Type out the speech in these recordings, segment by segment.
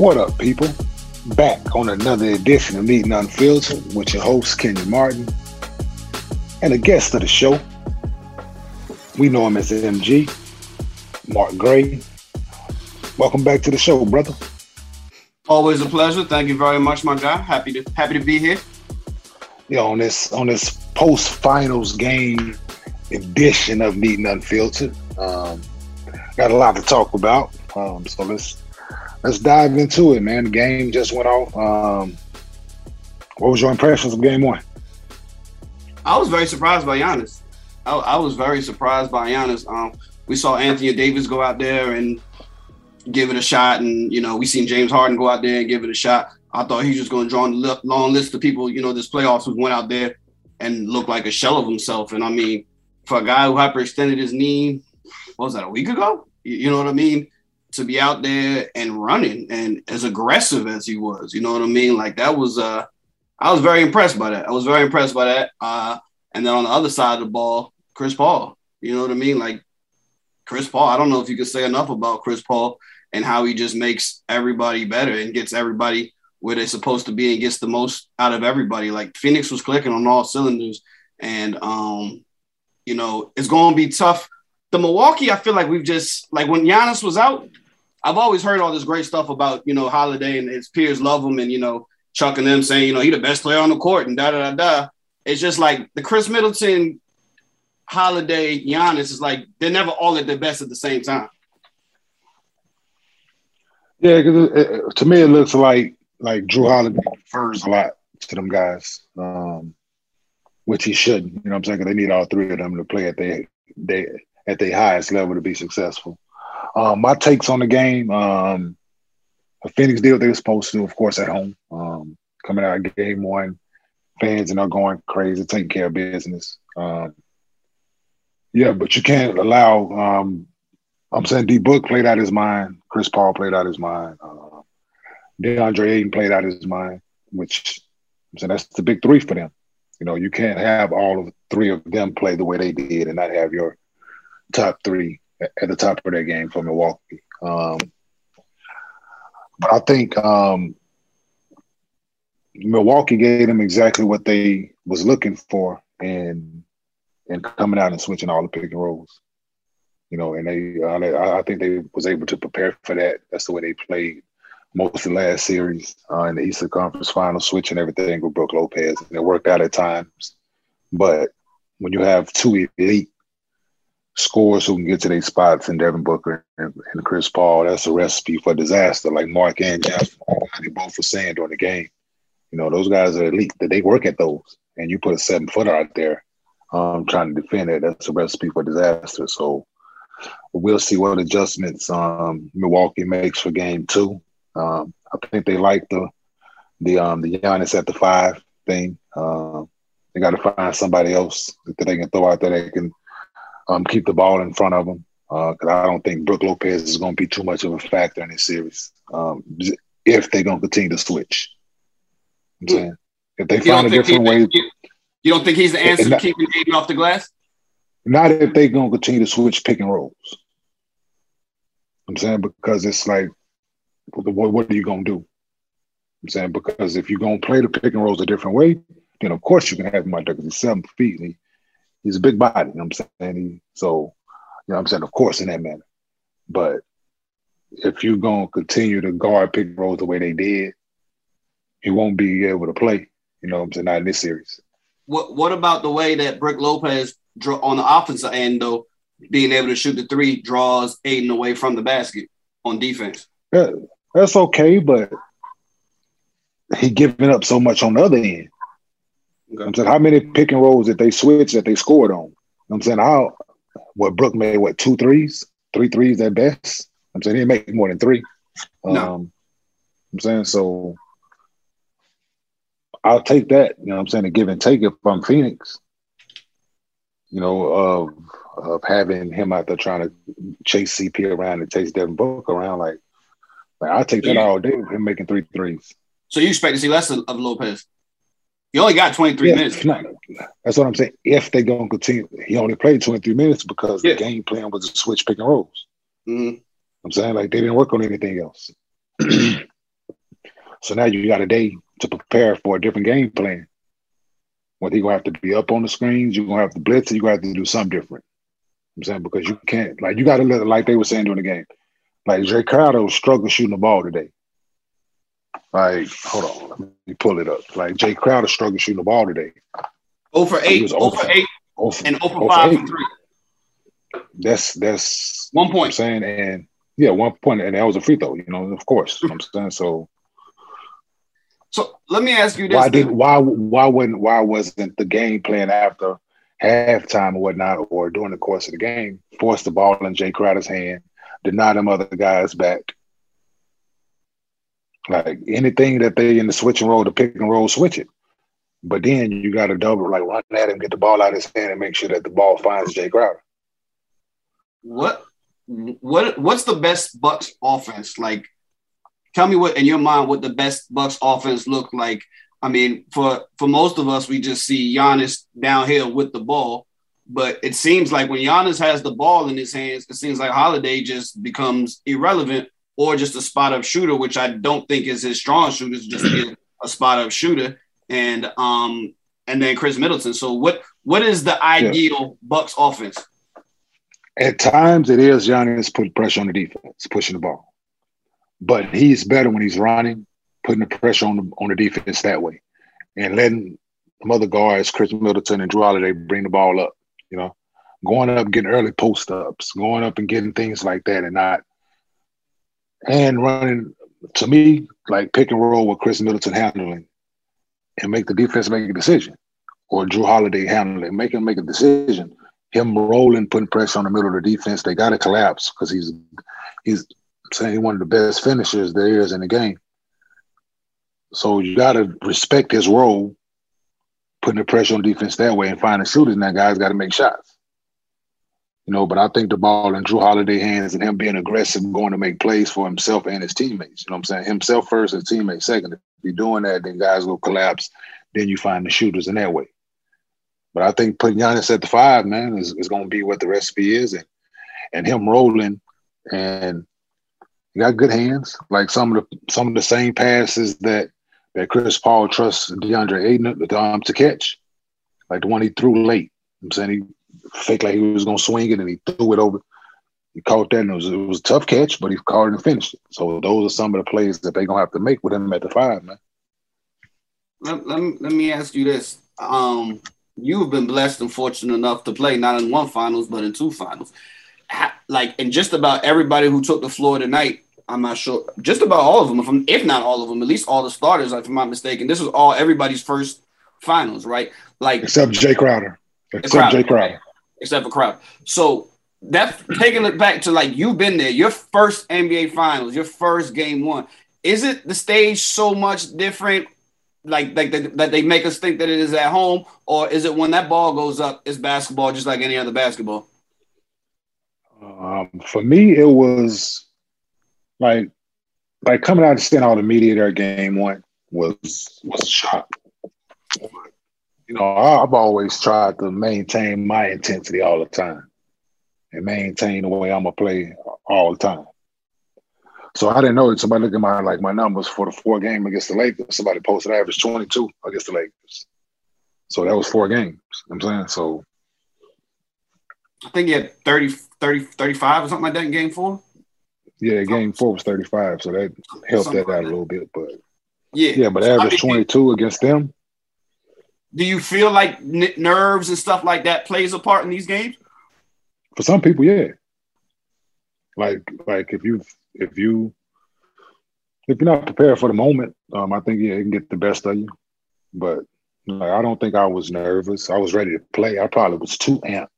What up, people? Back on another edition of and Unfiltered with your host, Kenyon Martin, and a guest of the show. We know him as MG, Mark Grey. Welcome back to the show, brother. Always a pleasure. Thank you very much, my guy. Happy to happy to be here. Yeah, on this on this post finals game edition of and Unfiltered. Um, got a lot to talk about. Um, so let's let's dive into it, man. The game just went off. Um, what was your impressions of game one? I was very surprised by Giannis. I, I was very surprised by Giannis. Um, we saw Anthony Davis go out there and give it a shot, and you know we seen James Harden go out there and give it a shot. I thought he was just going to draw a long list of people, you know, this playoffs who went out there and looked like a shell of himself. And I mean, for a guy who hyperextended his knee, what was that, a week ago? You know what I mean? To be out there and running and as aggressive as he was, you know what I mean? Like that was uh I was very impressed by that. I was very impressed by that. Uh and then on the other side of the ball, Chris Paul. You know what I mean? Like Chris Paul, I don't know if you could say enough about Chris Paul and how he just makes everybody better and gets everybody where they're supposed to be and gets the most out of everybody. Like Phoenix was clicking on all cylinders. And um, you know, it's gonna be tough. The Milwaukee, I feel like we've just like when Giannis was out, I've always heard all this great stuff about, you know, Holiday and his peers love him and you know, chucking them saying, you know, he the best player on the court and da da da da. It's just like the Khris Middleton, Holiday, Giannis is like they're never all at their best at the same time. Yeah, because to me it looks like like Jrue Holiday defers a lot to them guys, um, which he shouldn't. You know what I'm saying? Cause they need all three of them to play at their they at their highest level to be successful. Um, my takes on the game: um, Phoenix did what they were supposed to of course, at home. Um, coming out of game one, fans are going crazy, taking care of business. Um, yeah, but you can't allow. Um, I'm saying D Book played out his mind. Chris Paul played out his mind. Uh, DeAndre Ayton played out his mind, which so that's the big three for them. You know, you can't have all of three of them play the way they did and not have your top three at the top of their game for Milwaukee. Um, but I think um, Milwaukee gave them exactly what they was looking for and and coming out and switching all the pick and rolls. You know, and they I, I think they was able to prepare for that. That's the way they played most of the last series uh, in the Eastern Conference Final, switching everything with Brook Lopez, and it worked out at times. But when you have two elite scorers who can get to their spots in Devin Booker and, and, Chris Paul, that's a recipe for disaster. Like Mark and Jeff, they both were saying during the game. You know, those guys are elite. That they work at those, and you put a seven footer out there um, trying to defend it. That's a recipe for disaster. So we'll see what adjustments um, Milwaukee makes for Game Two. Um, I think they like the the um the Giannis at the five thing. Um, they got to find somebody else that they can throw out there that can um, keep the ball in front of them. Because uh, I don't think Brook Lopez is going to be too much of a factor in this series um, if they're going to continue to switch. I'm saying if they you find a different way. You don't think he's the answer not, to keeping Ayton off the glass? Not if they're going to continue to switch pick and rolls. I'm saying because it's like what, what are you going to do? I'm saying because if you're going to play the pick and rolls a different way, then of course you can have him out there because he's seven feet. He, he's a big body. You know what I'm saying? He, so, you know what I'm saying? Of course, in that manner. But if you're going to continue to guard pick and rolls the way they did, he won't be able to play. You know what I'm saying? Not in this series. What What about the way that Brook Lopez draw on the offensive end though, being able to shoot the three draws Ayton away from the basket on defense? Yeah, that's okay, but he giving up so much on the other end. Okay. I'm saying how many pick and rolls that they switched that they scored on? I'm saying how what Brook made what two threes, three threes at best. I'm saying he didn't make more than three. No. Um, I'm saying so. I'll take that. You know, I'm saying a give and take if I'm Phoenix. You know, of of having him out there trying to chase CP around and chase Devin Book around, like like I take that all day with him making three threes. So you expect to see less of, of Lopez? He only got 23 yeah, minutes. Not, that's what I'm saying. If they're going to continue, he only played 23 minutes because yeah. the game plan was to switch pick and rolls. Mm-hmm. I'm saying like they didn't work on anything else. So now you got a day to prepare for a different game plan. Whether you're gonna have to be up on the screens, you're gonna have to blitz, you're gonna have to do something different. I'm saying because you can't like you gotta let like they were saying during the game. Like Jae Crowder struggled shooting the ball today. Like, hold on, let me pull it up. Like Jae Crowder struggled shooting the ball today. Over eight, over eight, over, and over, five and three. That's that's one point. I'm saying and yeah, one point, and that was a free throw. You know, of course. I'm saying so. So let me ask you this: Why did why why wasn't why wasn't the game plan after halftime or whatnot, or during the course of the game, force the ball in Jae Crowder's hand, deny them other guys back? Like anything that they in the switch and roll, the pick and roll, switch it. But then you got to double, like run at him, get the ball out of his hand, and make sure that the ball finds Jae Crowder. What what what's the best Bucks offense like? Tell me what in your mind what the best Bucks offense look like. I mean, for for most of us, we just see Giannis downhill with the ball. But it seems like when Giannis has the ball in his hands, it seems like Holiday just becomes irrelevant or just a spot up shooter, which I don't think is his strong shoot. Is just a spot up shooter, and um and then Khris Middleton. So what what is the ideal yeah. Bucks offense? At times, it is Giannis putting pressure on the defense, pushing the ball. But he's better when he's running, putting the pressure on the on the defense that way, and letting other guards, Khris Middleton and Jrue Holiday, bring the ball up. You know, going up, getting early post ups, going up and getting things like that, and not and running. To me, like pick and roll with Khris Middleton handling, and make the defense make a decision, or Jrue Holiday handling, make him make a decision him rolling, putting pressure on the middle of the defense. They got to collapse because he's he's saying he's one of the best finishers there is in the game. So you got to respect his role, putting the pressure on defense that way and finding shooters. Now guys got to make shots. You know, but I think the ball in Jrue Holiday hands and him being aggressive, going to make plays for himself and his teammates. You know what I'm saying? Himself first, his teammates second. If you're doing that, then guys will collapse. Then you find the shooters in that way. But I think putting Giannis at the five, man, is, is going to be what the recipe is, and and him rolling, and he got good hands. Like some of the some of the same passes that that Chris Paul trusts DeAndre Ayton um, to catch, like the one he threw late. I'm saying he faked like he was going to swing it, and he threw it over. He caught that, and it was, it was a tough catch, but he caught it and finished it. So those are some of the plays that they're going to have to make with him at the five, man. Let, let, me, let me ask you this. Um, you've been blessed and fortunate enough to play not in one finals but in two finals. Like, and just about everybody who took the floor tonight, I'm not sure, just about all of them, if not all of them, at least all the starters, if I'm not mistaken. This was all everybody's first finals, right? Like except Jae Crowder, except Jae Crowder, except for Crowder. So that taking it back to like you've been there, your first NBA finals, your first game one. Is it the stage so much different like like they, that they make us think that it is at home, or is it when that ball goes up, it's basketball just like any other basketball? Um, for me, it was like like coming out and seeing all the media there game one was was a shock. You know, I've always tried to maintain my intensity all the time and maintain the way I'm gonna play all the time. So I didn't know it. Somebody look at my like my numbers for the four game against the Lakers. Somebody posted average 22 against the Lakers. So that was four games. You know I'm saying so. I think he had 30, 30, 35 or something like that in game four. Yeah, game four was 35. So that helped something that out a little bit. But yeah, yeah, but average 22 against them. Do you feel like n- nerves and stuff like that plays a part in these games? For some people, yeah. Like, like if you've if you if you're not prepared for the moment, um, I think yeah, it can get the best of you. But like, I don't think I was nervous. I was ready to play. I probably was too amped.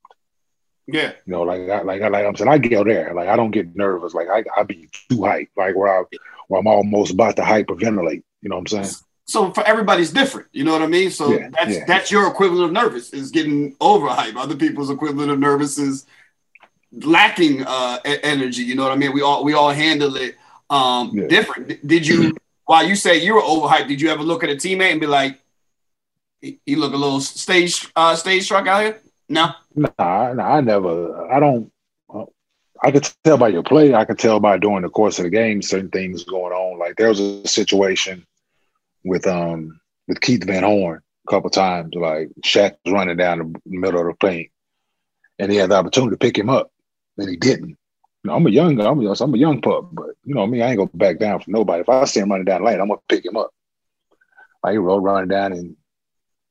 Yeah. You know, like I like I like I'm saying I get there. Like I don't get nervous. Like I I be too hyped. Like where I where I'm almost about to hyperventilate. You know what I'm saying? So for everybody's different. You know what I mean? So yeah, that's yeah. that's your equivalent of nervous is getting overhyped. Other people's equivalent of nervous is lacking uh, energy. You know what I mean? We all we all handle it um, yeah. different. Did you while you say you were overhyped? Did you ever look at a teammate and be like, he, he look a little stage uh, stage struck out here? No. Nah, nah, I never. I don't. I could tell by your play. I could tell by during the course of the game certain things going on. Like there was a situation with um with Keith Van Horn a couple times. Like Shaq was running down the middle of the paint, and he had the opportunity to pick him up, and he didn't. You know, I'm a young, I'm a, I'm a young pup, but you know me, I ain't gonna back down from nobody. If I see him running down the lane, I'm gonna pick him up. Like he rolled running down, and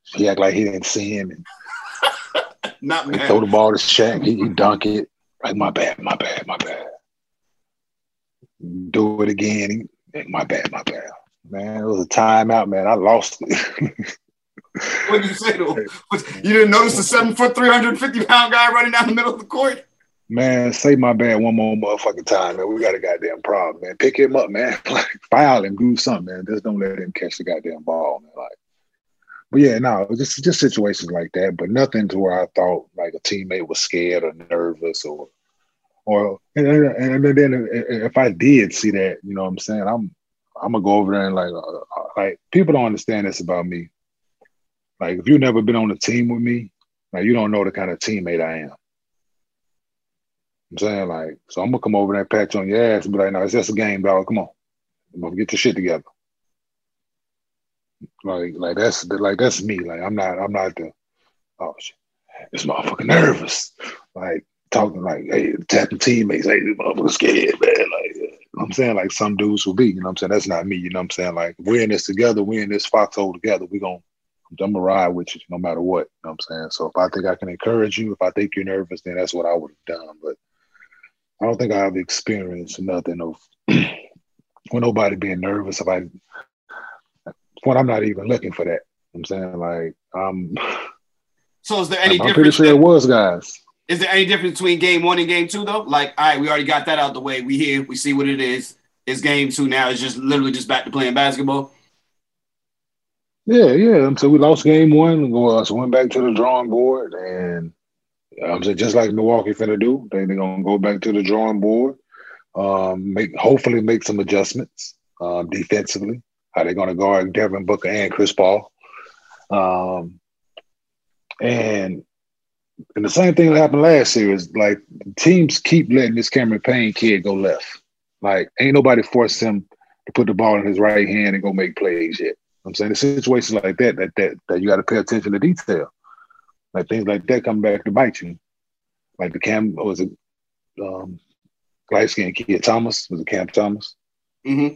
he act like he didn't see him, and Not he man. throw the ball to Shaq. He, he dunk it. Like my bad, my bad, my bad. Do it again. He, my bad, my bad. Man, it was a timeout, man. I lost it. What did you say to him? You didn't notice the seven foot, 350 pound guy running down the middle of the court? man, say my bad one more motherfucking time, man. We got a goddamn problem, man. Pick him up, man. Like foul him, do something, man. Just don't let him catch the goddamn ball, man. Like, but yeah, no, just just situations like that, but nothing to where I thought like a teammate was scared or nervous or or and, and then if I did see that, you know what I'm saying, I'm I'm gonna go over there and like uh, like people don't understand this about me. Like if you've never been on a team with me, like you don't know the kind of teammate I am. I'm saying like, so I'm gonna come over there and pat you on your ass be like, no, it's just a game, dog. Come on, I'm gonna get your shit together. Like, like that's like that's me. Like I'm not, I'm not the oh shit. This motherfucker nervous. Like talking like, hey, tapping teammates, hey, this motherfucker scared, man. Like I'm saying like some dudes will be, you know what I'm saying? That's not me, you know what I'm saying? Like we're in this together, we're in this foxhole together, we gonna I'm gonna ride with you no matter what. You know what I'm saying? So if I think I can encourage you, if I think you're nervous, then that's what I would have done. But I don't think I've experienced nothing of when nobody being nervous. If I when I'm not even looking for that. You know I'm saying like um So is there any I'm difference? pretty sure it was guys. Is there any difference between game one and game two though? Like, all right, we already got that out the way. We here, we see what it is. It's game two now. It's just literally just back to playing basketball. Yeah, yeah. Um, So we lost game one, uh, so went back to the drawing board, and I'm saying just like Milwaukee finna do, They are gonna go back to the drawing board, um, make hopefully make some adjustments um, defensively. How they gonna guard Devin Booker and Chris Paul, um, and and the same thing that happened last year is like teams keep letting this Cameron Payne kid go left. Like ain't nobody forced him to put the ball in his right hand and go make plays yet. I'm saying the situations like that that that that you got to pay attention to detail. Like things like that come back to bite you. Like the Cam was it um light skinned kid Thomas was it Cam Thomas Mm-hmm.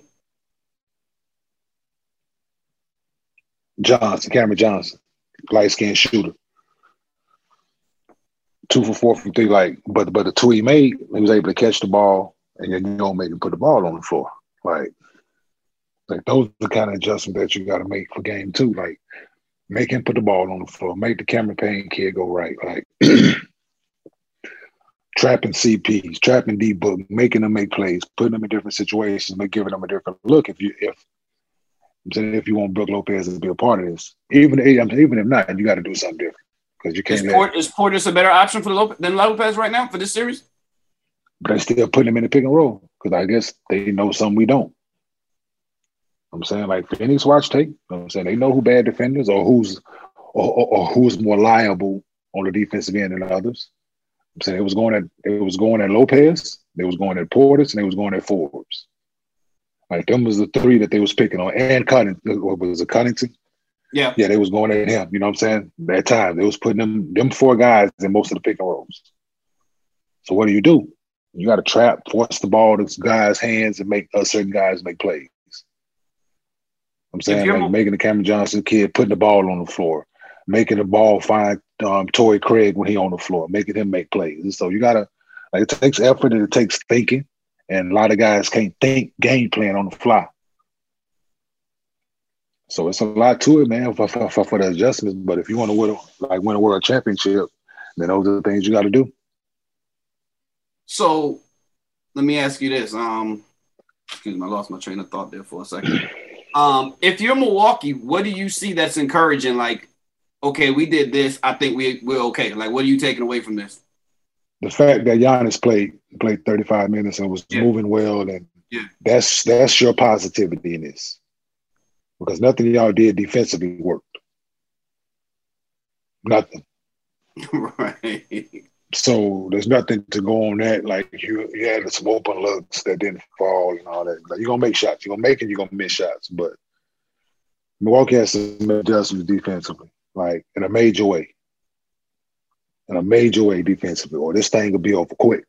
Johnson Cameron Johnson light skinned shooter two for four from three like but but the two he made he was able to catch the ball and then you don't make him put the ball on the floor like like those are the kind of adjustments that you got to make for game two like make him put the ball on the floor make the Cameron Payne kid go right like trapping CPs, trapping D book, making them make plays, putting them in different situations, but giving them a different look. If you if I'm saying if you want Brook Lopez to be a part of this, even I'm even if not, you got to do something different because you Is, can't. Port, is Portis a better option for Lopez than Lopez right now for this series? but they still putting him in the pick and roll because I guess they know something we don't. I'm saying like Phoenix watch tape. You know what I'm saying they know who bad defenders or who's or, or, or who's more liable on the defensive end than others. I'm saying it was going at it was going at Lopez, they was going at Portis, and they was going at Forbes. Like them was the three that they was picking on, and. What was it, Connaughton? Yeah. Yeah, they was going at him. You know what I'm saying? That time they was putting them them four guys in most of the pick and rolls. So what do you do? You got to trap, force the ball to guys' hands, and make uh, certain guys make plays. I'm saying like making the Cameron Johnson kid putting the ball on the floor, making the ball find um, Torrey Craig when he on the floor, making him make plays. And so you gotta like it takes effort and it takes thinking, and a lot of guys can't think game plan on the fly. So it's a lot to it, man, for, for, for, the adjustments. But if you want to win, like win a world championship, then those are the things you got to do. So let me ask you this. Um, excuse me, I lost my train of thought there for a second. Um, if you're Milwaukee, what do you see that's encouraging? Like, okay, we did this. I think we we're okay. Like, what are you taking away from this? The fact that Giannis played played 35 minutes and was Yeah. moving well, and Yeah. that's that's your positivity in this, because nothing y'all did defensively worked. Nothing. right. So there's nothing to go on that. Like you, you had some open looks that didn't fall and all that. Like you're gonna make shots. You're gonna make it. You're gonna miss shots. But Milwaukee has some adjustments defensively, like in a major way. In a major way defensively, or this thing could be over quick.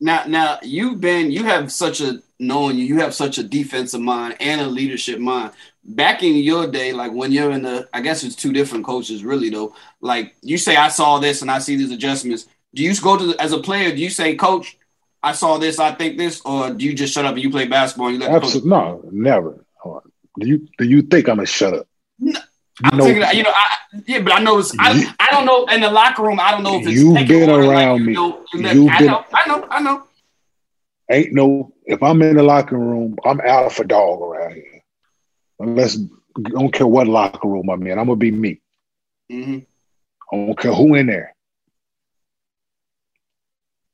Now, now you've been you have such a knowing you, you have such a defensive mind and a leadership mind. Back in your day, like when you're in the, I guess it's two different coaches, really though. Like you say, I saw this and I see these adjustments. Do you go to the, as a player? Do you say, Coach, I saw this, I think this, or do you just shut up and you play basketball? And you let Absolutely, no, never. Do you do you think I'm gonna shut up? No. I'm know, thinking, you know, I, yeah, but I know it's, I, I don't know in the locker room. I don't know if it's you've been around like, me. You know, you've I been, know, I know, I know. Ain't no if I'm in the locker room, I'm out alpha dog around here. Unless I don't care what locker room I'm in, I'm gonna be me. Mm-hmm. I don't care who in there.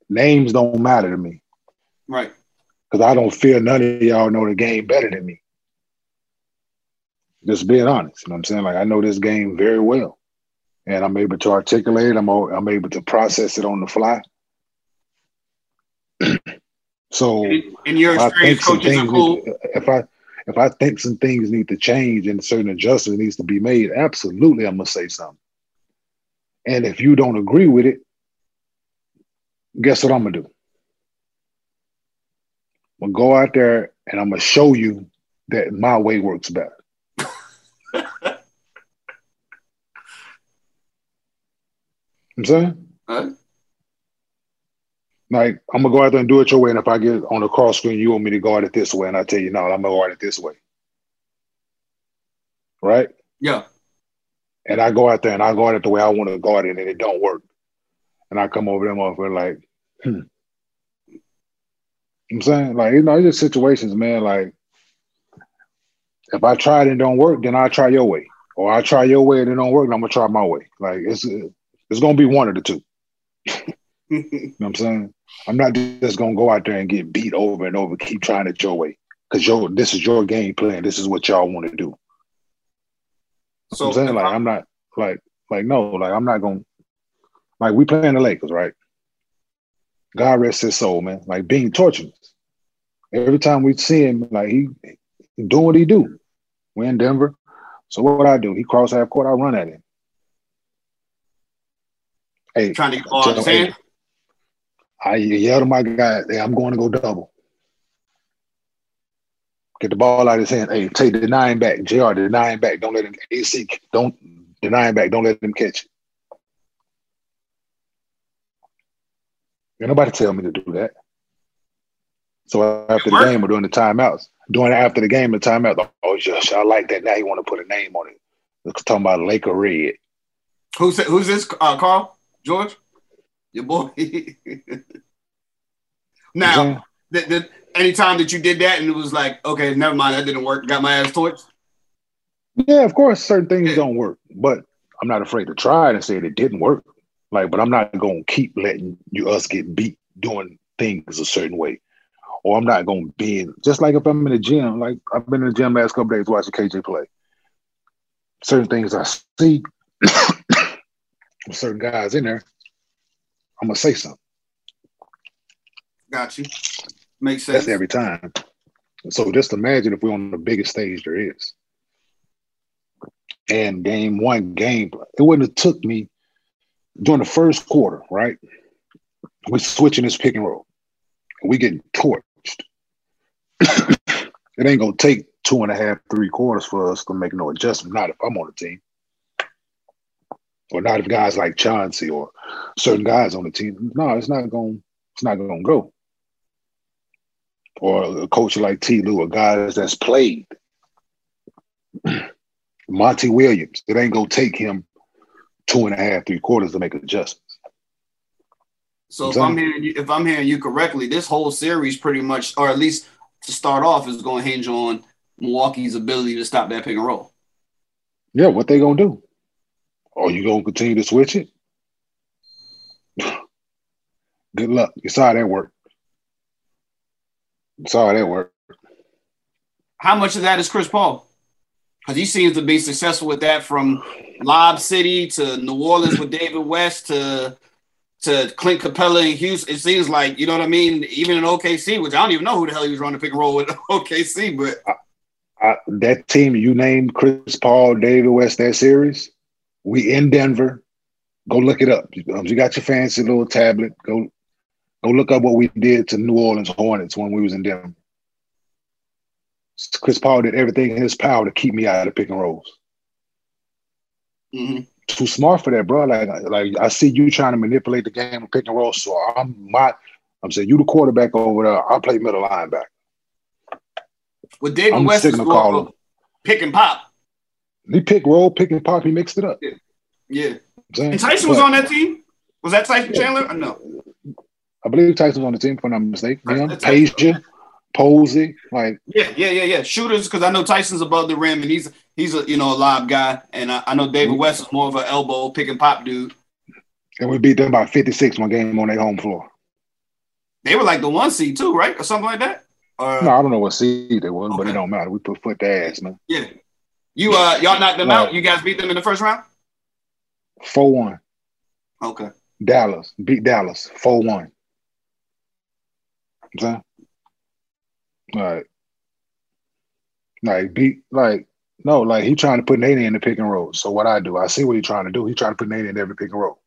Names don't matter to me. Right. Because I don't feel none of y'all know the game better than me. Just being honest. You know what I'm saying? Like I know this game very well. And I'm able to articulate it. I'm, I'm able to process it on the fly. So in your experience, coaches are cool. Need, if I if I think some things need to change and certain adjustments needs to be made, absolutely I'm gonna say something. And if you don't agree with it, guess what I'm gonna do? I'm gonna go out there and I'm gonna show you that my way works better. I'm saying? Huh? Like I'm gonna go out there and do it your way, and if I get on the cross screen, you want me to guard it this way, and I tell you no, I'm gonna guard it this way. Right? Yeah. And I go out there and I guard it the way I want to guard it, and it don't work. And I come over them off and like, hmm. I'm saying, like, you know, it's just situations, man. Like, if I try it and don't work, then I try your way. Or I try your way and it don't work, and I'm gonna try my way. Like it's it's gonna be one of the two. you know what I'm saying? I'm not just gonna go out there and get beat over and over, keep trying it your way. Cause your this is your game plan. This is what y'all want to do. So I'm saying like I'm not like like no, like I'm not gonna like we playing the Lakers, right? God rest his soul, man. Like being tortured. Every time we see him, like he, he doing what he do. We in Denver. So what would I do? He cross half court, I run at him. Hey, trying to get in hand. I yell to my guy, hey, I'm going to go double. Get the ball out of his hand. Hey, take the nine back. JR, the nine back. Don't let him AC. Don't deny him back. Don't let him catch it. Ain't nobody tell me to do that. So after the game or during the timeouts, doing it after the game the timeout, oh yes, I like that. Now you want to put a name on it. Talking about Laker Red. Who's who's this? Uh, Carl George, your boy. now, the, the, anytime that you did that and it was like, okay, never mind, that didn't work. Got my ass torched. Yeah, of course, certain things yeah. don't work, but I'm not afraid to try it and say it didn't work. Like, but I'm not gonna keep letting you us get beat doing things a certain way or I'm not gonna be in. Just like if I'm in the gym, like I've been in the gym last couple days watching KJ play. Certain things I see, certain guys in there, I'm gonna say something. Got you. Makes sense. That's every time. So just imagine if we're on the biggest stage there is. And game one, game, it wouldn't have took me during the first quarter, right? We're switching this pick and roll. We getting torched. it ain't gonna take two and a half, three quarters for us to make no adjustment. Not if I'm on the team, or not if guys like Chauncey or certain guys on the team. No, it's not going. It's not going to go. Or a coach like Ty Lue, a guys that's played. Monty Williams, it ain't gonna take him two and a half, three quarters to make adjustments. So if I'm hearing you, if I'm hearing you correctly, this whole series pretty much, or at least to start off, is going to hinge on Milwaukee's ability to stop that pick and roll. Yeah, what they gonna do? Are you gonna continue to switch it? Good luck. You saw that work. You saw that work. How much of that is Chris Paul? Because he seems to be successful with that from Lob City to New Orleans with David West to to Clint Capela in Houston. It seems like, you know what I mean? Even in OKC, which I don't even know who the hell he was running the pick and roll with OKC, but I, that team you named Chris Paul, David West, that series, we in Denver. Go look it up. Um, you got your fancy little tablet. Go go look up what we did to New Orleans Hornets when we was in Denver. Chris Paul did everything in his power to keep me out of pick and rolls. Mm-hmm. Too smart for that, bro. Like, like I see you trying to manipulate the game of pick and roll. So I'm my, I'm saying you the quarterback over there. I play middle linebacker. With David I'm West is more pick and pop. He pick roll, pick and pop. He mixed it up. Yeah. yeah. And Tyson but, was on that team. Was that Tyson yeah. Chandler? Or no. I believe Tyson was on the team, if I'm not mistaken. You know, Peja, Posey, like yeah, yeah, yeah, yeah. Shooters, because I know Tyson's above the rim and he's he's a you know a live guy, and I, I know David West is more of an elbow pick and pop dude. And we beat them by 56 one game on their home floor. They were like the one seed too, right, or something like that. Or, no, I don't know what seed they were, okay. but it don't matter. We put foot to ass, man. Yeah, you uh, y'all knocked them out. You guys beat them in the first round. Four one. Okay. Dallas beat Dallas four one. saying? Like, like beat like no, like he trying to put Nate in the pick and roll. So what I do, I see what he's trying to do. He trying to put Nate in every pick and roll.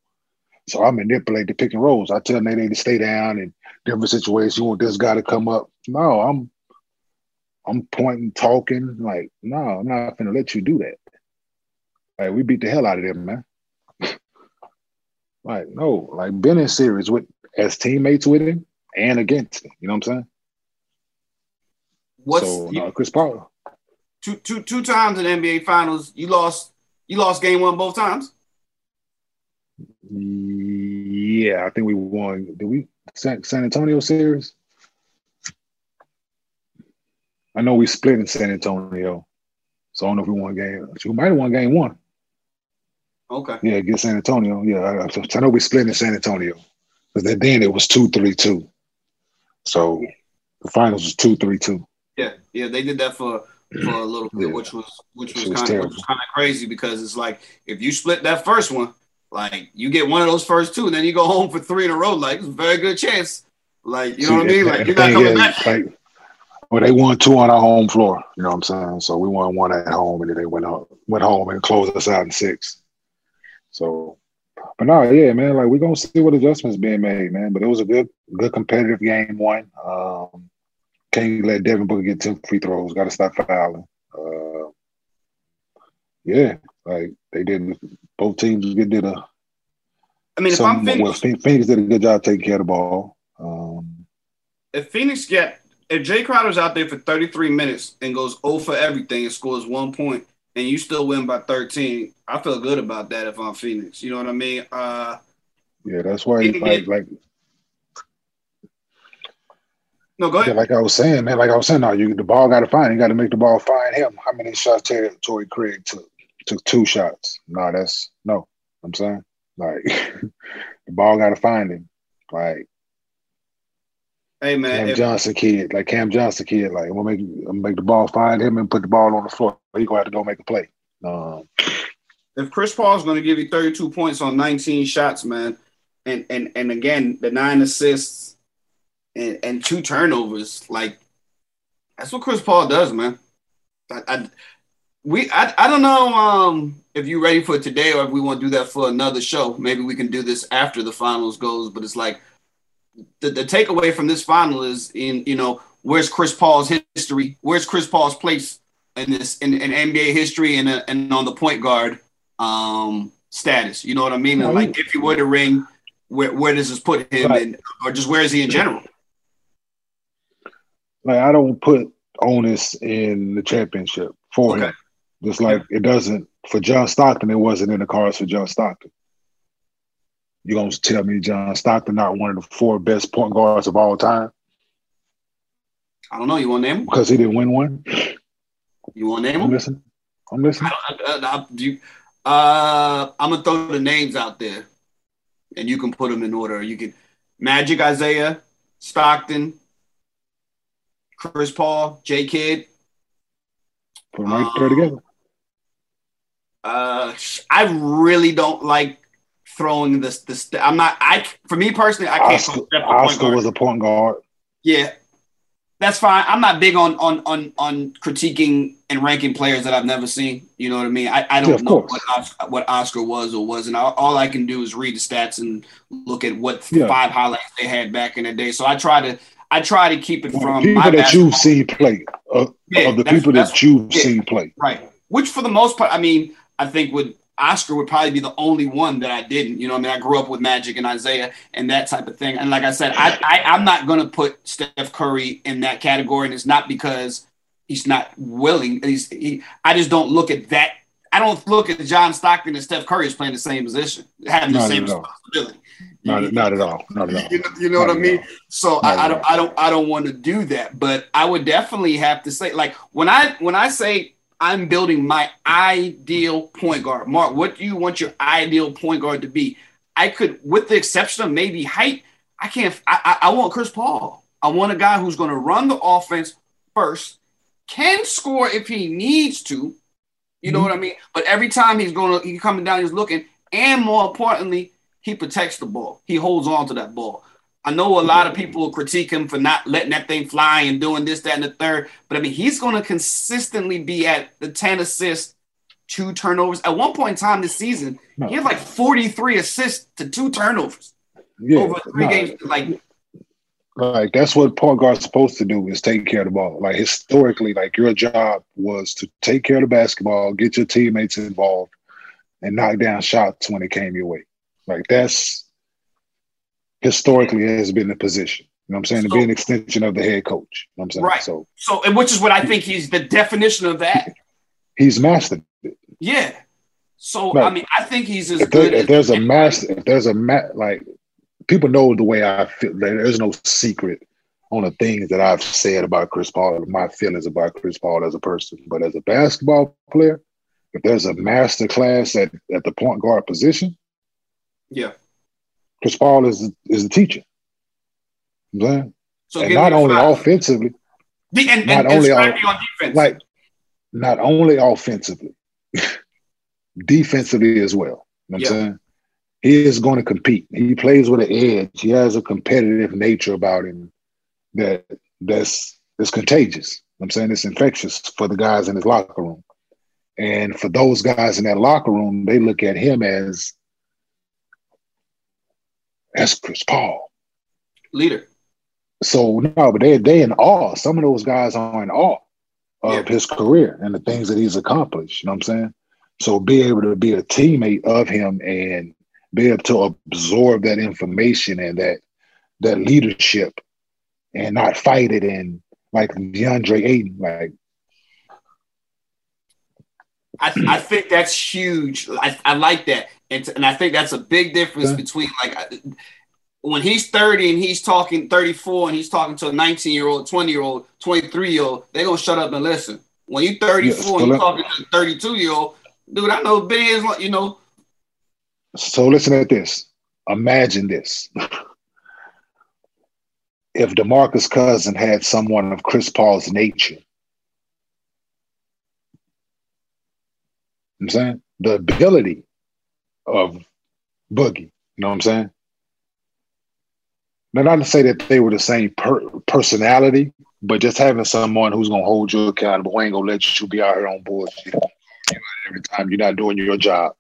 So I manipulate the pick and rolls. I tell Nate to stay down in different situations. You want this guy to come up. No, I'm I'm pointing, talking. Like, no, I'm not gonna let you do that. Like, we beat the hell out of them, man. like, no, like been in series with as teammates with him and against him. You know what I'm saying? What's so, no, Chris Paul? Two, two, two times in NBA Finals. You lost. You lost game one both times. Yeah, I think we won. Did we San, San Antonio series? I know we split in San Antonio, so I don't know if we won game. We might have won game one. Okay. Yeah, against San Antonio. Yeah, I, I know we split in San Antonio, because then it was two three two. So the finals was two three two. Yeah, yeah, they did that for for a little bit, yeah. which was which was kind of kind of crazy because it's like if you split that first one, like you get one of those first two, and then you go home for three in a row, like it's a very good chance. Like you know what I mean? Like you're not coming back. Like, well, they won two on our home floor. You know what I'm saying? So we won one at home, and then they went out, went home and closed us out in six. So, but no, yeah, man. Like we're gonna see what adjustments being made, man. But it was a good, good competitive game one. Um, can't let Devin Booker get 10 free throws. Got to stop fouling. Uh, yeah, like they didn't. Both teams did a. I mean, if I'm Phoenix, well, Phoenix did a good job taking care of the ball. Um, if Phoenix get if Jae Crowder's out there for 33 minutes and goes 0 for everything and scores one point, and you still win by 13, I feel good about that if I'm Phoenix. You know what I mean? Uh, yeah, that's why like, like no, go ahead. Yeah, like I was saying, man. Like I was saying, now you the ball got to find. You got to make the ball find him. How many shots Terry, Torrey Craig took? Took two shots. No, that's no. I'm saying like the ball got to find him. Like Hey man, Cam Johnson kid, like Cam Johnson kid, like I'm gonna make I'm gonna make the ball find him and put the ball on the floor. He gonna have to go make a play. Um, if Chris Paul's gonna give you 32 points on 19 shots, man, and and and again the nine assists and, and two turnovers. Like that's what Chris Paul does, man. I, I we I, I don't know um, if you're ready for today or if we want to do that for another show. Maybe we can do this after the finals goes. But it's like the, the takeaway from this final is in you know where's Chris Paul's history? Where's Chris Paul's place in this in, in NBA history and uh, and on the point guard um, status? You know what I mean? And like if he were to ring, where where does this put him, and or just where is he in general? like I don't put onus in the championship for okay. him. Just like it doesn't for John Stockton, it wasn't in the cards for John Stockton. You gonna tell me John Stockton not one of the four best point guards of all time? I don't know. You want to name him? Because he didn't win one. You want to name him? I'm listening. I'm listening. I, I, you, uh, I'm gonna throw the names out there, and you can put them in order. You can Magic, Isiah, Stockton, Chris Paul, J Kidd. Put them right um, there together. Uh, I really don't like throwing this. This I'm not. I for me personally, I can't. Oscar, Oscar was a point guard. Yeah, that's fine. I'm not big on on on on critiquing and ranking players that I've never seen. You know what I mean? I, I don't Yeah, know what Oscar, what Oscar was or wasn't. All, all I can do is read the stats and look at what Yeah. five highlights they had back in the day. So I try to I try to keep it Well, from people my that you've seen play, uh, Yeah, of the people that you've yeah. seen play. Right. Which for the most part, I mean, I think would Oscar would probably be the only one that I didn't. You know, I mean, I grew up with Magic and Isiah and that type of thing. And like I said, I, I I'm not gonna put Steph Curry in that category, and it's not because he's not willing. He's he, I just don't look at that. I don't look at John Stockton and Steph Curry as playing the same position, having the Not same responsibility. Not, not at all. Not at all. You know, you know what I mean? all. So I, I don't. I don't, I don't want to do that. But I would definitely have to say, like, when I when I say I'm building my ideal point guard, Mark, what do you want your ideal point guard to be? I could, with the exception of maybe height, I can't. I, I, I want Chris Paul. I want a guy who's going to run the offense first, can score if he needs to. You know Mhm. what I mean? But every time he's going to, he's coming down, he's looking, and more importantly, he protects the ball. He holds on to that ball. I know a lot of people will critique him for not letting that thing fly and doing this, that, and the third. But I mean, he's going to consistently be at the 10 assists, two turnovers. At one point in time this season, No. he had like 43 assists to two turnovers Yeah, over three no, games. Like, Like that's what point guard's supposed to do is take care of the ball. Like historically, like your job was to take care of the basketball, get your teammates involved, and knock down shots when it came your way. Like that's historically has been the position. You know what I'm saying? to be an extension of the head coach. You know what I'm saying? Right. So so, and which is what I think he's the definition of that. he's mastered. it. Yeah. So, Right. I mean, I think he's as If, there, good if as there's a master, if there's a ma- like people know the way I feel. There's no secret on the things that I've said about Chris Paul, my feelings about Chris Paul as a person. But as a basketball player, if there's a master class at, at the point guard position, Yeah. Chris Paul is is the teacher. You know I'm saying? So and not only five. offensively, The- and, not and, only on- on defense. like not only offensively, defensively as well. You know Yeah. I'm saying? He is going to compete. He plays with an edge. He has a competitive nature about him that that's that's contagious. You know what I'm saying it's infectious for the guys in his locker room. And for those guys in that locker room, they look at him as as Chris Paul. leader. So no, but they they in awe. Some of those guys are in awe of Yeah. his career and the things that he's accomplished. You know what I'm saying? So be able to be a teammate of him and be able to absorb that information and that that leadership and not fight it and like DeAndre Ayton, like I, I think that's huge. I, I like that, and, and I think that's a big difference Okay. between like when he's thirty and he's talking thirty four and he's talking to a nineteen year old, twenty year old, twenty three year old. They're gonna shut up and listen. When you're thirty four Yeah, and you let- talking to a thirty two year old, dude, I know Ben is like you know. So listen at this. Imagine this. if DeMarcus Cousin had someone of Chris Paul's nature, you know what I'm saying the ability of Boogie, you know what I'm saying? Now, not to say that they were the same per- personality, but just having someone who's gonna hold you accountable, who ain't gonna let you be out here on bullshit every time you're not doing your job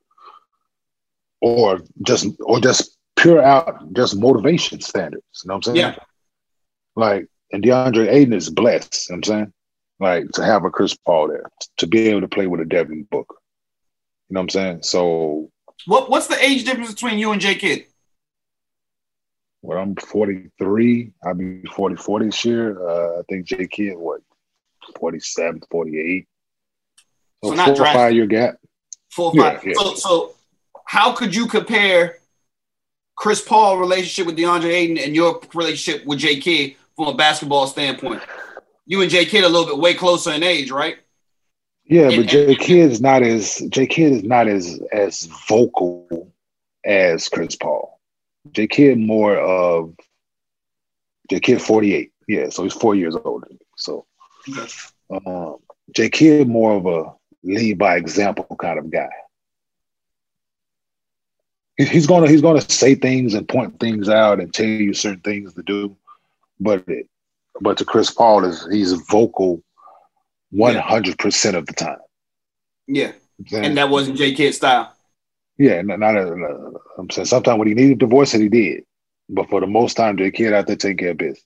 or just or just pure out just motivation standards. You know what I'm saying? Yeah. Like and DeAndre Ayton is blessed, you know what I'm saying? Like to have a Chris Paul there, to be able to play with a Devin Booker. You know what I'm saying? So What what's the age difference between you and J Kidd? when I'm 43, I'll be 44 this year. Uh, I think J Kidd, what, 47, 48. So, So not four or five year gap. Four or five. yeah. So so how could you compare Chris Paul relationship with DeAndre Ayton and your relationship with J Kidd from a basketball standpoint? You and J Kidd a little bit way closer in age, right? Yeah, And- but J Kidd is not as J Kidd is not as as vocal as Chris Paul. J Kidd more of J Kidd 48. Yeah, so he's four years older. So um, J Kidd more of a lead by example kind of guy. He's gonna he's gonna say things and point things out and tell you certain things to do, but it, but to Chris Paul is he's vocal one hundred percent of the time. Yeah, and that wasn't J Kidd style. Yeah, not, not a, I'm saying sometimes when he needed divorce, it, he did. But for the most time, J Kidd out there taking care of business.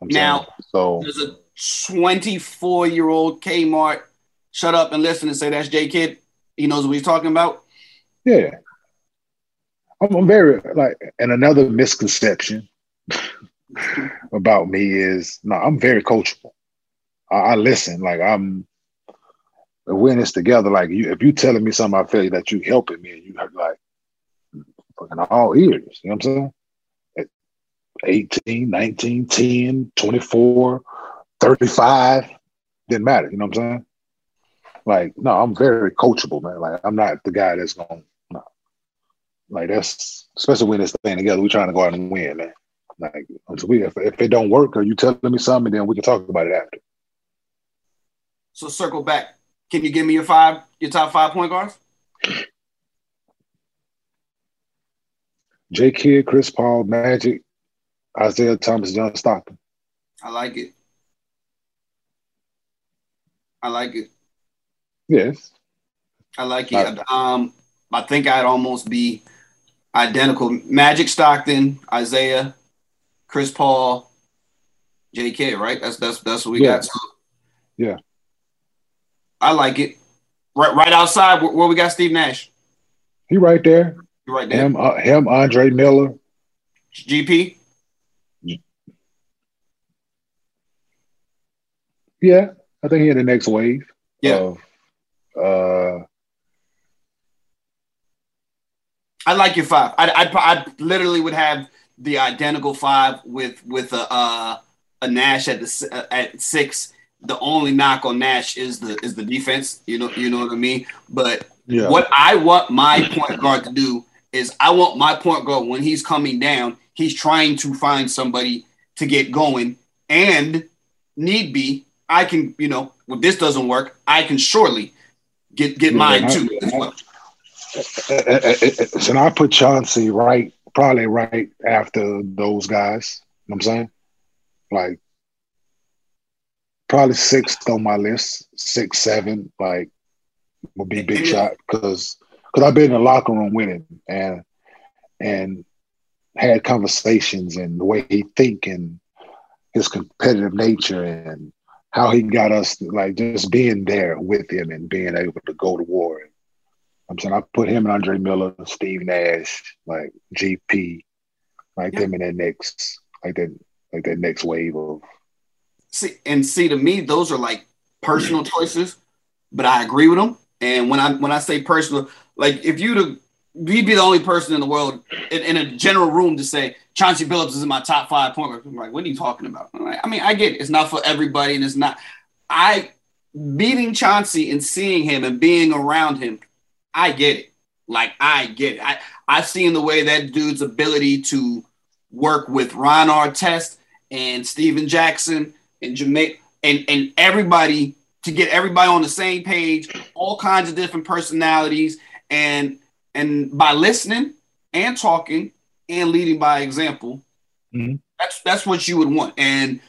I'm now, saying, so there's a 24 year old Kmart shut up and listen and say that's J Kidd. He knows what he's talking about. Yeah, I'm, I'm very like, and another misconception about me is no, I'm very coachable. I, I listen, like I'm we're in this together. Like you, if you telling me something, I feel that you helping me, and you like fucking all ears. You know what I'm saying? At 18, 19, 10, 24, 35, didn't matter. You know what I'm saying? Like, no, I'm very coachable, man. Like, I'm not the guy that's going, to, no. Like, that's, especially when it's staying together, we're trying to go out and win, man. Like, if, if it don't work or you telling me something, then we can talk about it after. So circle back. Can you give me your five, your top five point guards? J. Kidd, Chris Paul, Magic, Isiah Thomas, John Stockton. I like it. I like it. Yes. I like it. Um, I think I'd almost be identical. Magic Stockton, Isiah, Chris Paul, J.K. Right? That's that's that's what we yeah. got. So, yeah. I like it. Right, right outside where, where we got Steve Nash. He right there. He right there. Him, uh, him, Andre Miller. GP. Yeah, I think he had the next wave. Yeah. Of, uh, I like your five. I, I, I literally would have the identical five with with a uh, a Nash at the uh, at six the only knock on Nash is the is the defense. You know, you know what I mean. But yeah. what I want my point guard to do is I want my point guard when he's coming down, he's trying to find somebody to get going, and need be, I can you know if this doesn't work, I can surely get get yeah, mine too. so I put Chauncey right, probably right after those guys. You know what I'm saying, like probably sixth on my list, six, seven, like would be big shot because because I've been in the locker room with him and and had conversations and the way he think and his competitive nature and how he got us like just being there with him and being able to go to war. I'm saying I put him and Andre Miller, Steve Nash, like GP, like yeah. them in that next like that like that next wave of see and see to me those are like personal choices, but I agree with them. And when I when I say personal, like if you to you'd be the only person in the world in, in, a general room to say Chauncey Billups is in my top five point guard. I'm like, what are you talking about? Like, i mean, I get it. It's not for everybody, and it's not. I meeting Chauncey and seeing him and being around him, I get it. Like I get it. I I've seen the way that dude's ability to work with Ron Artest and Stephen Jackson and Jamaica and, and everybody to get everybody on the same page, all kinds of different personalities, and and by listening and talking and leading by example, mm-hmm. that's that's what you would want. And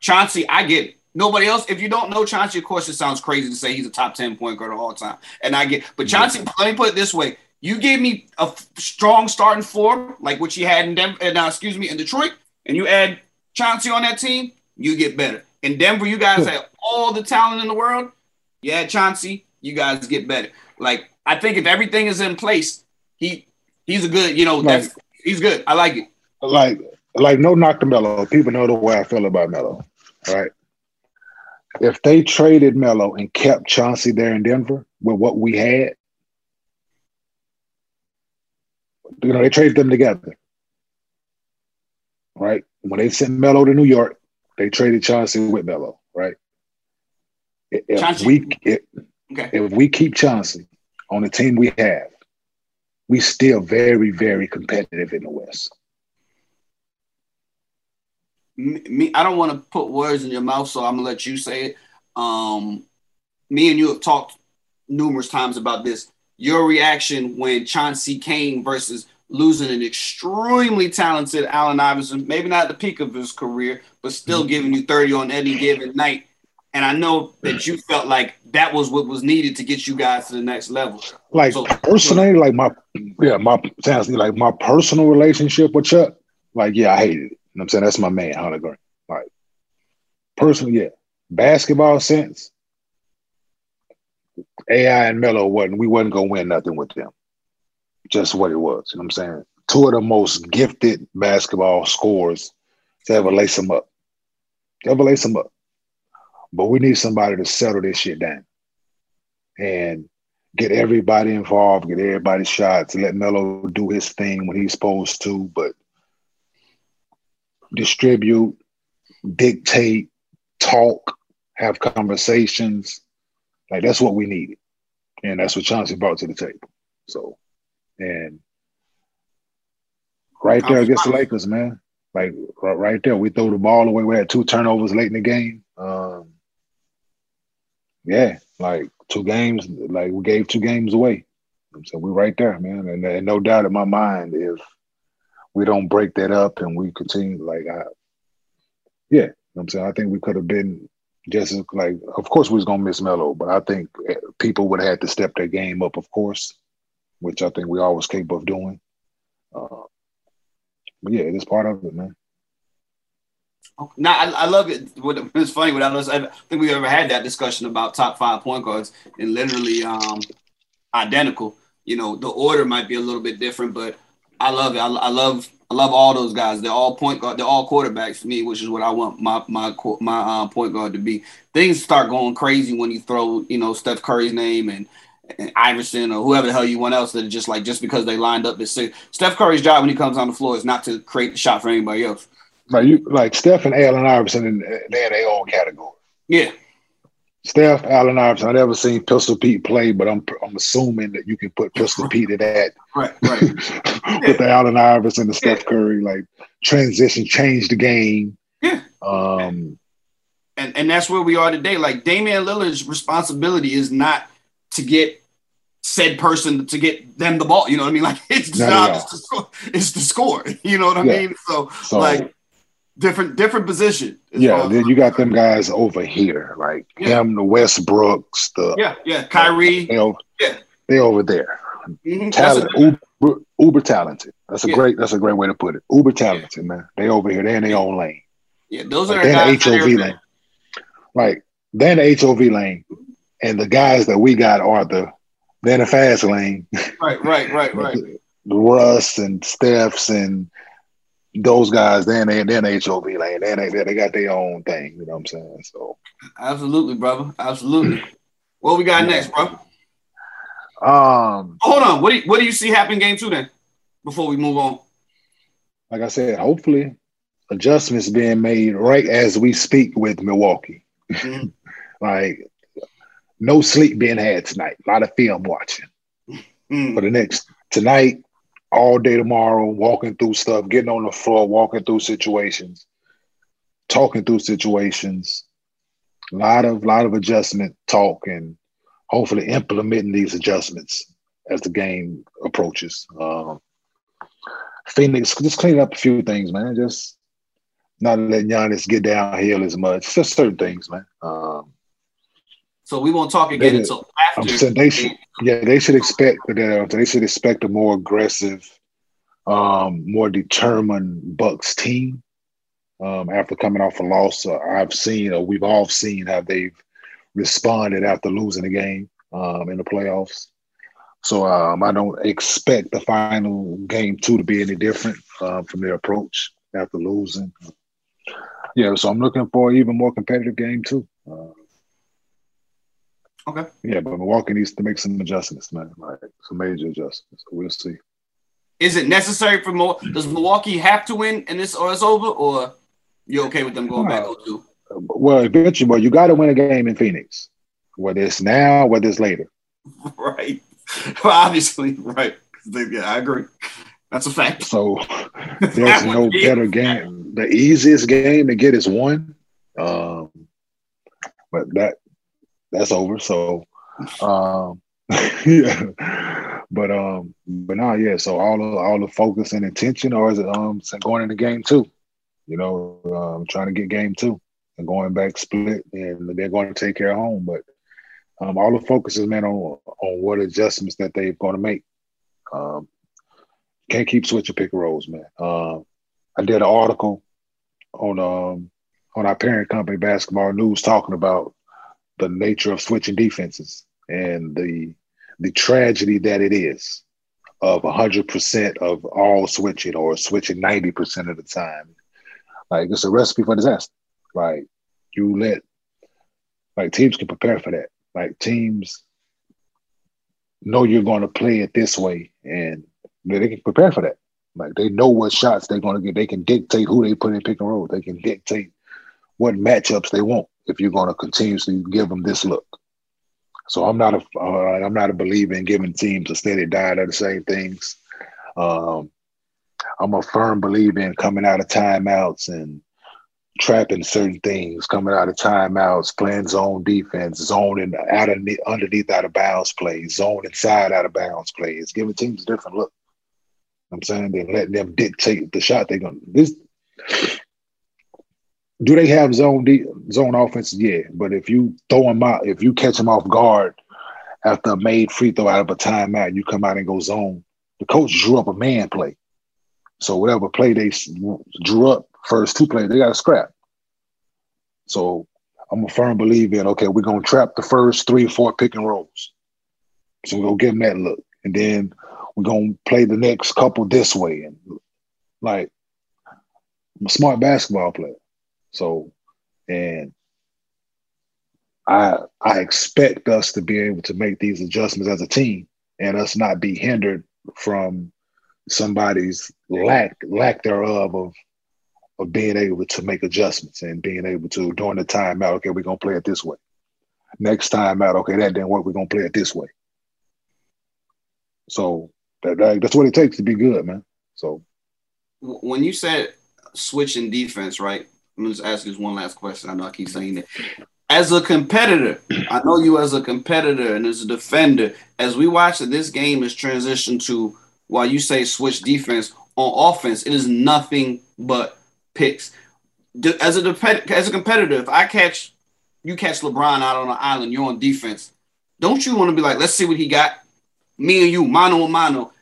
Chauncey, I get it. Nobody else. If you don't know Chauncey, of course, it sounds crazy to say he's a top ten point guard of all time. And I get, but Chauncey, yeah. let me put it this way: you gave me a strong starting four, like what you had in Denver, uh, now excuse me, in Detroit, and you add Chauncey on that team, you get better. In Denver, you guys have all the talent in the world. Yeah, Chauncey, you guys get better. Like I think if everything is in place, he he's a good. You know, that's like, he's good. I like it. Like like no knock to Melo. People know the way I feel about Melo. Right. If they traded Melo and kept Chauncey there in Denver with what we had, you know, they traded them together. Right. When they sent Melo to New York, they traded Chauncey with Melo, right? If Chauncey. we if, okay. if we keep Chauncey on the team we have, we still very very competitive in the West. Me, I don't want to put words in your mouth, so I'm gonna let you say it. Um, me and you have talked numerous times about this. Your reaction when Chauncey came versus losing an extremely talented Allen Iverson, maybe not at the peak of his career, but still mm-hmm. giving you 30 on any given night. And I know that you felt like that was what was needed to get you guys to the next level. Like so, personally, like my yeah, my like my personal relationship with Chuck, like yeah, I hated it. You know what I'm saying? That's my man, Hunter Green. Like personally, yeah. Basketball sense, AI and Melo wasn't, we wasn't gonna win nothing with them. Just what it was. You know what I'm saying? Two of the most gifted basketball scorers to ever lace them up. Ever lace them up. But we need somebody to settle this shit down and get everybody involved, get everybody shots, let Melo do his thing when he's supposed to, but distribute, dictate, talk, have conversations. Like that's what we needed. And that's what Chauncey brought to the table. So, and right there against the Lakers, man. Like right there, we threw the ball away. We had two turnovers late in the game. Um, yeah, like two games, like we gave two games away. So we're right there, man. And, and, no doubt in my mind, if we don't break that up and we continue, like, I, yeah, I'm saying I think we could have been just as, like, of course we was gonna miss Melo, but I think eh, people would have had to step their game up, of course, which I think we always capable of doing. Uh, but yeah, it's part of it, man. Now I, I, love it. It's funny. What I, I think we ever had that discussion about top five point guards and literally um, identical. You know, the order might be a little bit different, but I love it. I, I love I love all those guys. They're all point guard. They're all quarterbacks for me, which is what I want my my my uh, point guard to be. Things start going crazy when you throw you know Steph Curry's name and Iverson or whoever the hell you want else that just like just because they lined up. Is Steph Curry's job when he comes on the floor is not to create the shot for anybody else. Right, you, like Steph and Allen Iverson, and they're their own category. Yeah. Steph, Allen Iverson. I've never seen Pistol Pete play, but I'm I'm assuming that you can put Pistol Pete in that. Right, right. With the Allen Iverson and the Steph yeah. Curry, like transition, change the game. Yeah. Um, and and that's where we are today. Like Damian Lillard's responsibility is not to get said person to get them the ball. You know what I mean? Like his job is to, score, is to score. You know what I yeah. mean? So, so, like different different position. Yeah, then you got them guys over here, like yeah. him, the Westbrooks, the yeah, yeah, Kyrie. They over, yeah, they over there. Mm-hmm. Talent, uber, uber talented. That's a yeah. great. That's a great way to put it. Uber talented, man. They over here. They in their own lane. Yeah, those like are the HOV lane. Right, they're in the HOV lane, and the guys that we got are the they're in the fast lane. Right, right, right, right. the Russ and Steph's and those guys, then they then HOV lane, then they they got their own thing. You know what I'm saying? So absolutely, brother, absolutely. What we got yeah. next, bro? Um, hold on. What do you, what do you see happen game two then? Before we move on, like I said, hopefully adjustments being made right as we speak with Milwaukee. Mm-hmm. like no sleep being had tonight. A lot of film watching mm. for the next tonight all day tomorrow, walking through stuff, getting on the floor, walking through situations, talking through situations. A lot of lot of adjustment talk and hopefully implementing these adjustments as the game approaches. Um, Phoenix, just clean up a few things, man. Just not letting Giannis get downhill as much. Just certain things, man. Um, so we won't talk again they, until after. they should, yeah, they should expect that. They should expect a more aggressive, um, more determined Bucks team. Um, after coming off a loss, uh, I've seen, or we've all seen how they've responded after losing a game um, in the playoffs. So um, I don't expect the final game two to be any different uh, from their approach after losing. Yeah, so I'm looking for an even more competitive game too. Okay. Yeah, but Milwaukee needs to make some adjustments, man. Like some major adjustments. We'll see. Is it necessary for more? Does Milwaukee have to win and this or it's over, or you okay with them going back to? Oh well, eventually, well, you got to win a game in Phoenix, whether it's now, whether it's later. Right. Well, obviously, right. Yeah, I agree. That's a fact. So there's no better game. The easiest game to get is one. Um, but that that's over. So, um, yeah. but um, but now, yeah. So all the all the focus and intention, or is it um going into game two? You know, um, trying to get game two and going back split, and they're going to take care of home. But um, all the focus is man on on what adjustments that they're going to make. Um, can't keep switching pick and rolls, man. Uh, I did an article on um on our parent company, Basketball News, talking about the nature of switching defenses and the the tragedy that it is of 100% of all switching or switching 90% of the time. Like it's a recipe for disaster. Like you let like teams can prepare for that. Like teams know you're going to play it this way and they can prepare for that. Like they know what shots they're going to get. They can dictate who they put in pick and roll. They can dictate what matchups they want if you're going to continuously give them this look. So I'm not a I'm not a believer in giving teams a steady diet of the same things. Um, I'm a firm believer in coming out of timeouts and trapping certain things, coming out of timeouts, playing zone defense, zoning out of underneath out of bounds plays, zone inside out of bounds plays, giving teams a different look. I'm saying then letting them dictate the shot they're gonna this do they have zone de- zone offense? Yeah, but if you throw them out, if you catch them off guard after a made free throw out of a timeout, you come out and go zone. The coach drew up a man play, so whatever play they drew up first two plays, they got to scrap. So I'm a firm believer in okay, we're gonna trap the first three four pick and rolls. So we're gonna give them that look, and then we're gonna play the next couple this way, and like I'm a smart basketball player. So, and I I expect us to be able to make these adjustments as a team and us not be hindered from somebody's lack lack thereof of of being able to make adjustments and being able to during the timeout, okay, we're gonna play it this way. Next time out, okay, that didn't work, we're gonna play it this way. So that, that, that's what it takes to be good, man. So when you said switching defense, right? I'm just ask this one last question. I know I keep saying it. As a competitor, I know you as a competitor and as a defender, as we watch that this game is transitioned to while you say switch defense on offense, it is nothing but picks. As a as a competitor, if I catch you catch LeBron out on an island, you're on defense. Don't you want to be like, let's see what he got? Me and you, mano a mano.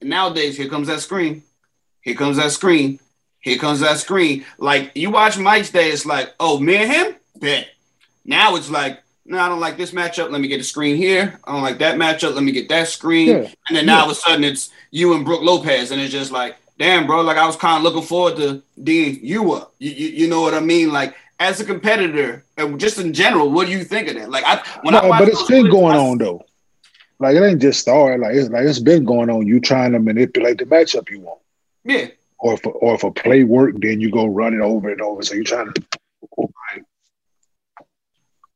And nowadays, here comes that screen. Here comes that screen. Here comes that screen. Like you watch Mike's day, it's like, oh, me and him? Bet. Now it's like, no, I don't like this matchup. Let me get a screen here. I don't like that matchup. Let me get that screen. Yeah. And then now yeah. all of a sudden it's you and Brook Lopez. And it's just like, damn, bro, like I was kind of looking forward to Dean you up. You, you, you know what I mean? Like as a competitor, and just in general, what do you think of that? Like I when no, I but it's been going I, on though. Like it ain't just started. Like it's like it's been going on. You trying to manipulate the matchup you want. Yeah or if or if a play work, then you go run it over and over. So you're trying to like,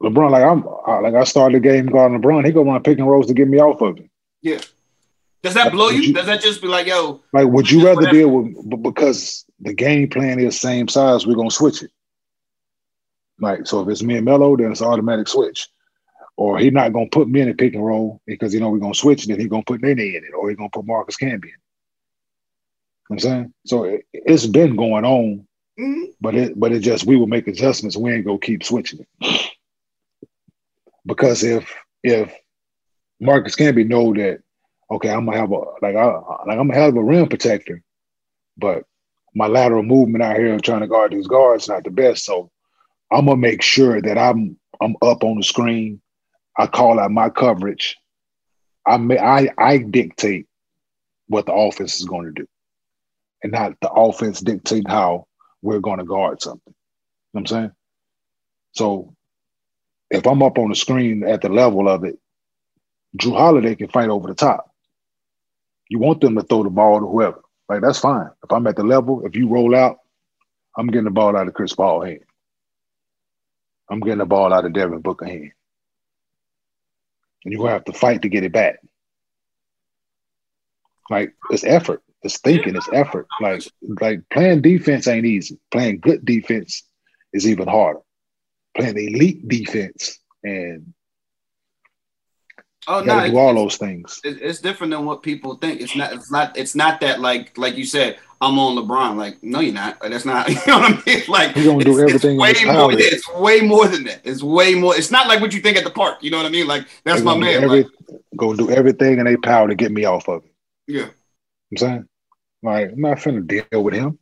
LeBron, like I'm like I started the game guarding LeBron, he go run pick and rolls to get me off of it. Yeah. Does that blow you? you? Does that just be like, yo? Like, would you rather deal with because the game plan is same size, we're gonna switch it. Like, so if it's me and Melo, then it's automatic switch. Or he's not gonna put me in a pick and roll because you know we're gonna switch, then he's gonna put Nene in it, or he's gonna put Marcus Camby in. I'm saying? So it, has been going on, mm-hmm. but it but it just we will make adjustments. We ain't gonna keep switching it. Because if if Marcus Camby know that, okay, I'm gonna have a like I like I'm gonna have a rim protector, but my lateral movement out here trying to guard these guards not the best. So I'm gonna make sure that I'm I'm up on the screen. I call out my coverage. I may, I I dictate what the offense is going to do and not the offense dictate how we're going to guard something. You know what I'm saying? So if I'm up on the screen at the level of it, Jrue Holiday can fight over the top. You want them to throw the ball to whoever. Like that's fine. If I'm at the level, if you roll out, I'm getting the ball out of Chris Paul hand. I'm getting the ball out of Devin Booker hand. And you're gonna have to fight to get it back. Like it's effort. It's thinking, it's effort. Like like playing defense ain't easy. Playing good defense is even harder. Playing elite defense and Oh You gotta no, do all those things. it's, different than what people think. It's not. It's not. It's not that like like you said. I'm on LeBron. Like no, you're not. That's not. You know what I mean? Like He gonna do everything It's way more. It's way more than that. It's way more. It's not like what you think at the park. You know what I mean? Like that's my man. Every, Like, gonna do everything in their power to get me off of it. yeah. I'm saying, like, I'm not finna deal with him.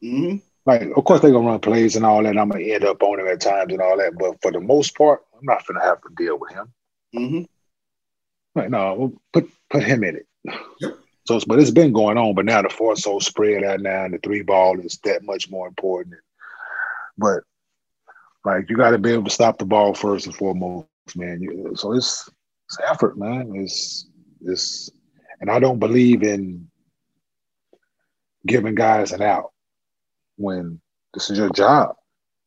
hmm Like, of course, they're gonna run plays and all that. I'm gonna end up on him at times and all that. But for the most part, I'm not finna have to deal with him. hmm Like, no, we'll put put him in it. Yep. So, but it's been going on. But now the four so spread out now, and the three ball is that much more important. But like, you got to be able to stop the ball first and foremost, man. You, so it's it's effort, man. It's it's, and I don't believe in giving guys an out when this is your job.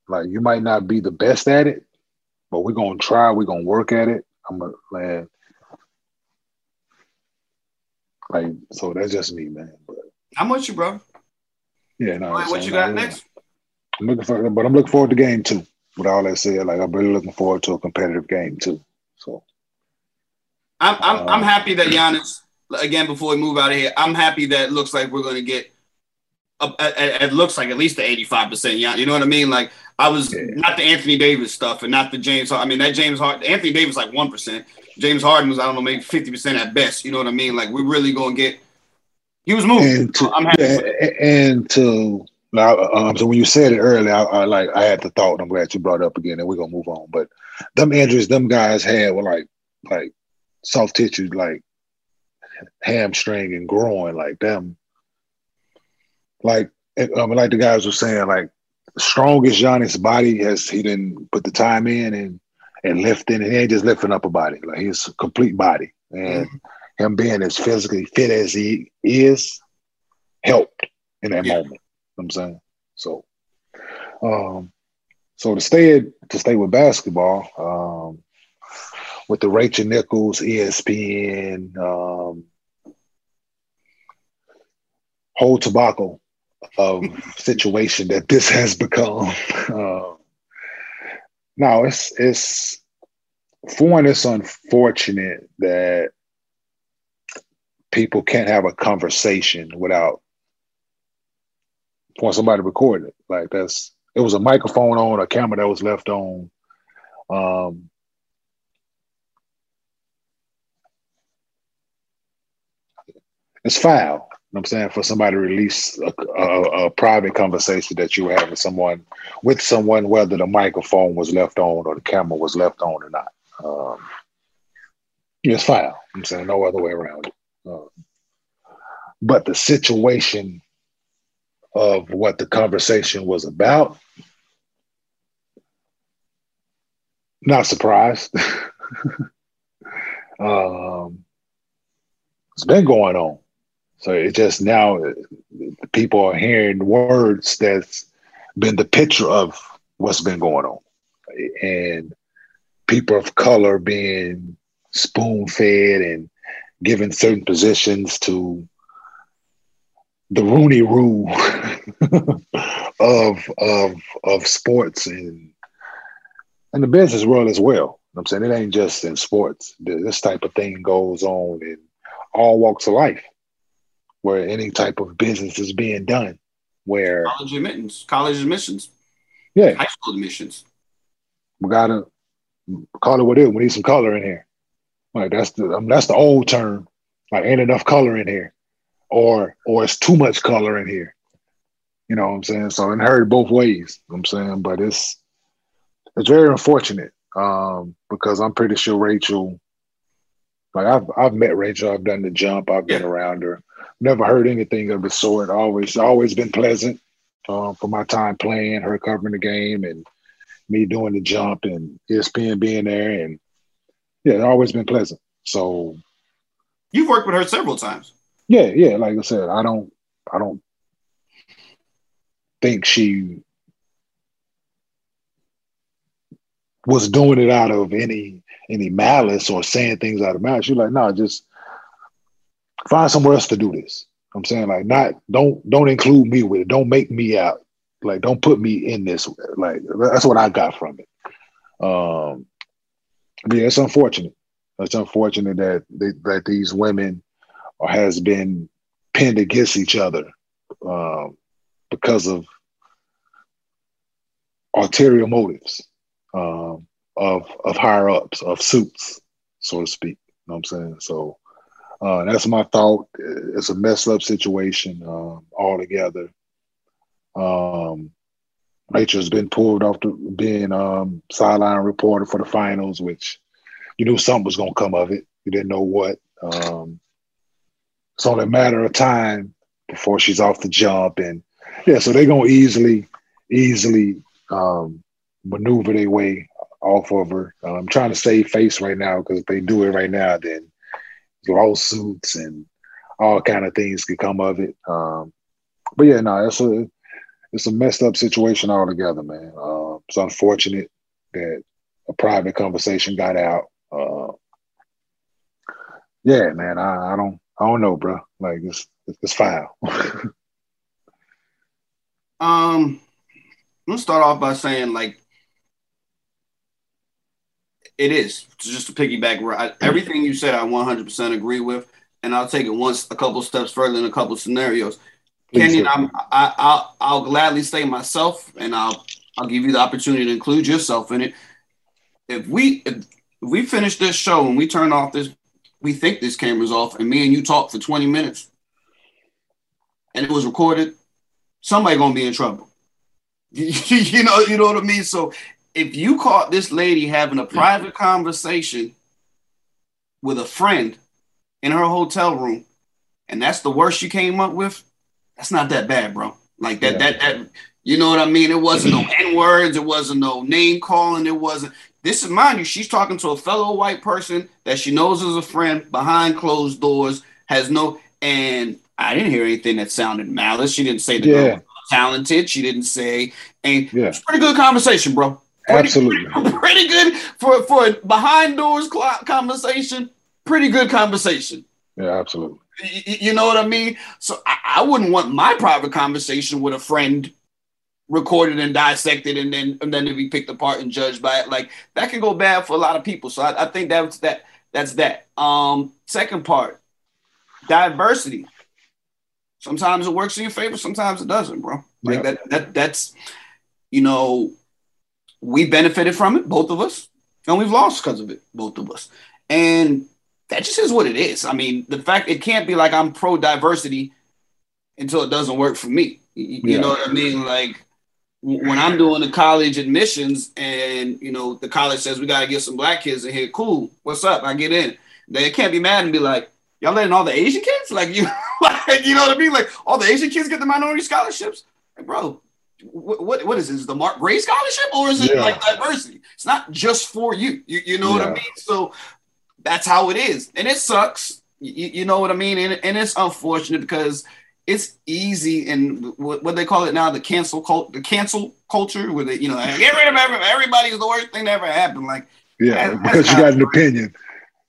Like, you might not be the best at it, but we're gonna try. We're gonna work at it. I'm a man. Like, so that's just me, man. But I'm with you, bro. yeah, no. Right, what you got next? I'm looking for, but I'm looking forward to game two. With all that said, like I'm really looking forward to a competitive game too. So I'm I'm, I'm Uh, happy that Giannis. Again, before we move out of here, I'm happy that it looks like we're going to get. It looks like at least the 85 percent. Yeah, you know what I mean. Like I was Yeah. not the Anthony Davis stuff and not the James. I mean that James Harden, Anthony Davis like one percent. James Harden was I don't know maybe 50 percent at best. You know what I mean? Like we're really going to get. He was moving. and to I'm happy. yeah, and to now, um, so when you said it earlier, I, I like I had the thought. and I'm glad you brought it up again, and we're gonna move on. But them injuries, them guys had were like like soft tissue, like hamstring and groin, like them. Like I mean, like the guys were saying, like strongest Giannis body has he didn't put the time in and and lifting, and he ain't just lifting up a body, like he's a complete body, and him being as physically fit as he is helped in that Yeah. moment. You know what I'm saying so. Um, so to stay to stay with basketball, um, with the Rachel Nichols, ESPN, um, whole tobacco of situation that this has become. Uh, no, it's it's for one, it's unfortunate that people can't have a conversation without for somebody to record it. Like that's it was a microphone on, a camera that was left on. Um, it's foul. Know I'm saying for somebody to release a, a, a private conversation that you were having someone with someone, whether the microphone was left on or the camera was left on or not. Um, it's foul. I'm saying no other way around it. Um, but the situation of what the conversation was about, not surprised. um, it's been going on. So it just now people are hearing words that's been the picture of what's been going on. And people of color being spoon fed and given certain positions to the Rooney rule of of of sports and and the business world as well. I'm saying it ain't just in sports. This type of thing goes on in all walks of life, where any type of business is being done. Where College admittance, college admissions, yeah, high school admissions. we gotta call it what it is. We need some color in here. Like that's the I mean, that's the old term. Like ain't enough color in here, or or it's too much color in here. You know what I'm saying? So it heard both ways. You know I'm saying, but it's it's very unfortunate um, because I'm pretty sure Rachel. Like I've I've met Rachel. I've done the jump. I've been around her. Never heard anything of the sort. Always always been pleasant um, for my time playing. Her covering the game and me doing the jump and ESPN being there and yeah, it's always been pleasant. So You've worked with her several times. yeah, yeah, like I said, I don't I don't think she was doing it out of any any malice or saying things out of malice. She's like, no, just find somewhere else to do this. I'm saying like not don't don't include me with it. Don't make me out. Like don't put me in this. Like that's what I got from it. Um yeah, it's unfortunate. It's unfortunate that they, that these women has been pinned against each other um, because of ulterior motives um, of of higher ups of suits, so to speak. You know what I'm saying? So uh, that's my thought. It's a messed up situation um, altogether. Um, Rachel's been pulled off to being um, sideline reporter for the finals, which you knew something was going to come of it. You didn't know what. Um, it's only a matter of time before she's off the jump, and yeah, so they're going to easily, easily um, maneuver their way off of her. Uh, I'm trying to save face right now because if they do it right now, then lawsuits and all kind of things could come of it. Um, but yeah, no, it's a it's a messed up situation altogether, man. Uh, it's unfortunate that a private conversation got out. Uh, yeah, man, I, I, don't I don't know, bro. Like it's it's foul. um, let's start off by saying like it is just to piggyback. Right, everything you said, I 100% agree with, and I'll take it once a couple steps further in a couple scenarios. Kenyon, I'm, I, I'll, I'll gladly say myself, and I'll I'll give you the opportunity to include yourself in it. If we if we finish this show and we turn off this, we think this camera's off, and me and you talk for 20 minutes, and it was recorded, somebody gonna be in trouble. you know, you know what I mean. So if you caught this lady having a private conversation with a friend in her hotel room, and that's the worst you came up with, that's not that bad, bro. Like that, yeah. that, that, you know what I mean? It wasn't no N words, it wasn't no name calling, it wasn't. This is mind you, she's talking to a fellow white person that she knows is a friend behind closed doors, has no, and I didn't hear anything that sounded malice. She didn't say the yeah. girl talented. She didn't say, and yeah. it's pretty good conversation, bro. Pretty, Absolutely, pretty, pretty, good for for behind doors conversation. Pretty good conversation. Yeah, absolutely. You, know what I mean? So I, I wouldn't want my private conversation with a friend recorded and dissected and then and then to be picked apart and judged by it. Like that can go bad for a lot of people. So I, I think that's that that's that. Um second part, diversity. Sometimes it works in your favor, sometimes it doesn't, bro. Like that that that's you know, we benefited from it, both of us, and we've lost because of it, both of us. And that just is what it is. I mean, the fact it can't be like I'm pro diversity until it doesn't work for me. You, yeah. know what I mean? Like when I'm doing the college admissions and you know the college says we gotta get some black kids in here, cool. What's up? I get in. They can't be mad and be like, y'all letting all the Asian kids? Like you like, you know what I mean? Like all the Asian kids get the minority scholarships? Like, bro, what, what, is this? The Mark Grey scholarship or is it yeah. like diversity? It's not just for you. You, you know yeah. what I mean? So that's how it is, and it sucks. You, you know what I mean? And, and it's unfortunate because it's easy and what, what, they call it now the cancel cult the cancel culture where they you know get rid of everybody everybody's the worst thing that ever happened like yeah that, because you got an opinion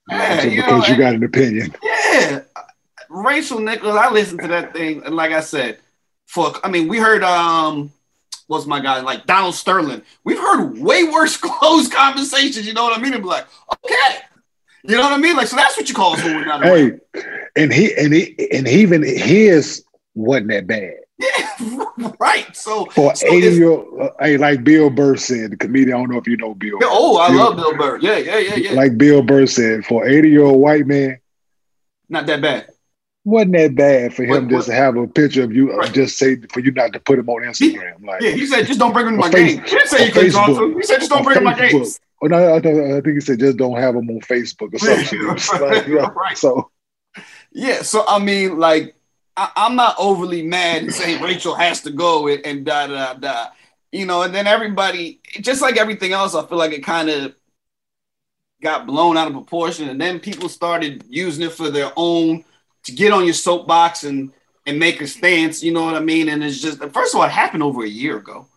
yeah, so you because know, you got an opinion yeah Rachel Nichols I listened to that thing and like I said for I mean we heard um what's my guy like Donald Sterling we've heard way worse closed conversations you know what I mean and be like okay you know what I mean? Like, so that's what you call fool. Hey, and he and he and even his wasn't that bad. Yeah, right. So for so 80 year old, uh, hey, like Bill Burr said, the comedian, I don't know if you know Bill. Yeah, oh, I Bill, love Bill Burr. Yeah, yeah, yeah, yeah. Like Bill Burr said, for 80 year old white man, not that bad. Wasn't that bad for him what, just what? to have a picture of you, uh, right. just say for you not to put him on Instagram? Like, yeah, he said, just don't bring him to my face, game. He didn't say you to him. He said, just don't bring him in my games. Oh, no, I, think, I think he said just don't have them on Facebook or something. like, yeah, right. So, yeah. So I mean, like, I, am not overly mad and saying Rachel has to go and, and da da da. You know, and then everybody, just like everything else, I feel like it kind of got blown out of proportion, and then people started using it for their own to get on your soapbox and and make a stance. You know what I mean? And it's just first of all, it happened over a year ago.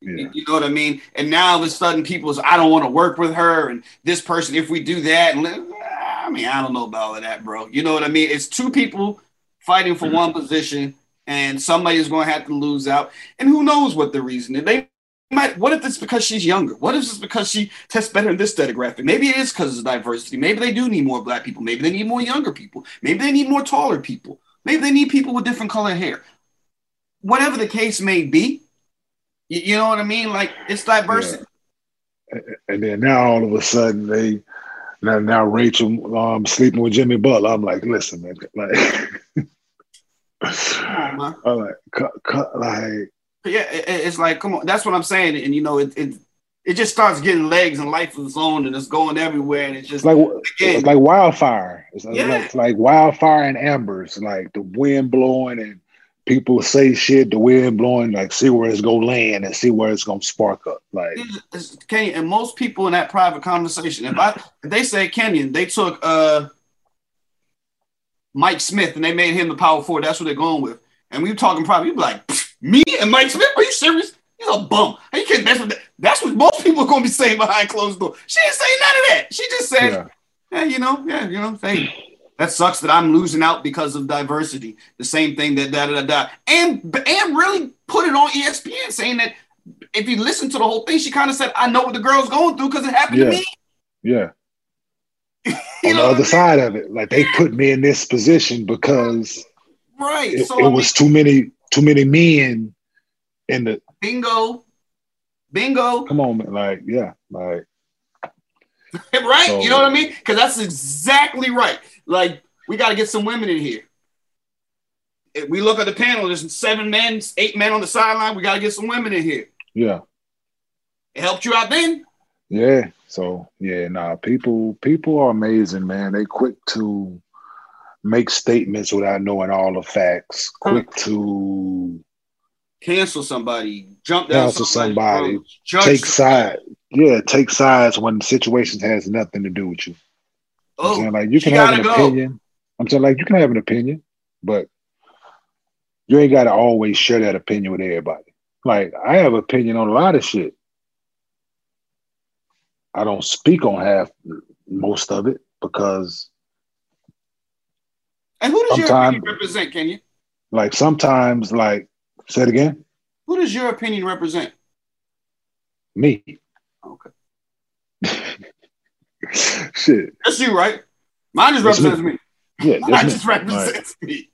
Yeah. You know what I mean? And now all of a sudden, people's I don't want to work with her, and this person. If we do that, and I mean, I don't know about all of that, bro. You know what I mean? It's two people fighting for mm-hmm. one position, and somebody is going to have to lose out. And who knows what the reason is? They might, what if it's because she's younger? What if it's because she tests better in this demographic? Maybe it is because of diversity. Maybe they do need more black people. Maybe they need more younger people. Maybe they need more taller people. Maybe they need people with different color hair. Whatever the case may be, you, you know what I mean? Like it's diversity. Yeah. And then now all of a sudden they now now Rachel um sleeping with Jimmy Butler. I'm like, listen, man, like, on, I'm like, cut, cut, like yeah, it, it's like, come on, that's what I'm saying. And you know, it, it it just starts getting legs and life of its own, and it's going everywhere, and it's just like again, like wildfire. It's yeah. like, like wildfire and embers, like the wind blowing and people say shit, the wind blowing, like see where it's gonna land and see where it's gonna spark up. Like Kenyon, and most people in that private conversation, if I if they say Kenyon, they took uh Mike Smith and they made him the power forward, that's what they're going with. And we were talking probably, you'd be like, me and Mike Smith? Are you serious? He's a bum. You can't. That's what. That's what most people are going to be saying behind closed doors. She didn't say none of that. She just said, yeah. you know, yeah, you know, hey, that sucks that I'm losing out because of diversity. The same thing that da da da da. And and really put it on ESPN saying that if you listen to the whole thing, she kind of said, I know what the girl's going through because it happened yeah. to me. Yeah. on the other I mean? side of it, like they put me in this position because right. It, so, it was mean, too many too many men in the bingo, bingo. Come on, man. Like, yeah, like right. So, you know what I mean? Because that's exactly right. Like, we got to get some women in here. If we look at the panel, there's seven men, eight men on the sideline. We got to get some women in here. Yeah. It helped you out then. Yeah. So yeah, nah. People, people are amazing, man. They quick to make statements without knowing all the facts, quick to cancel somebody, jump down cancel somebody, take sides. Yeah, take sides when the situation has nothing to do with you. Oh, I'm saying oh, like you can have an go. opinion. I'm saying like you can have an opinion, but you ain't got to always share that opinion with everybody. Like I have opinion on a lot of shit. I don't speak on half most of it because and who does your opinion represent, Kenyon? Like sometimes, like say it again. Who does your opinion represent? Me. Okay. Shit. That's you, right? Mine just represents me. me. Yeah, mine just represents like, me.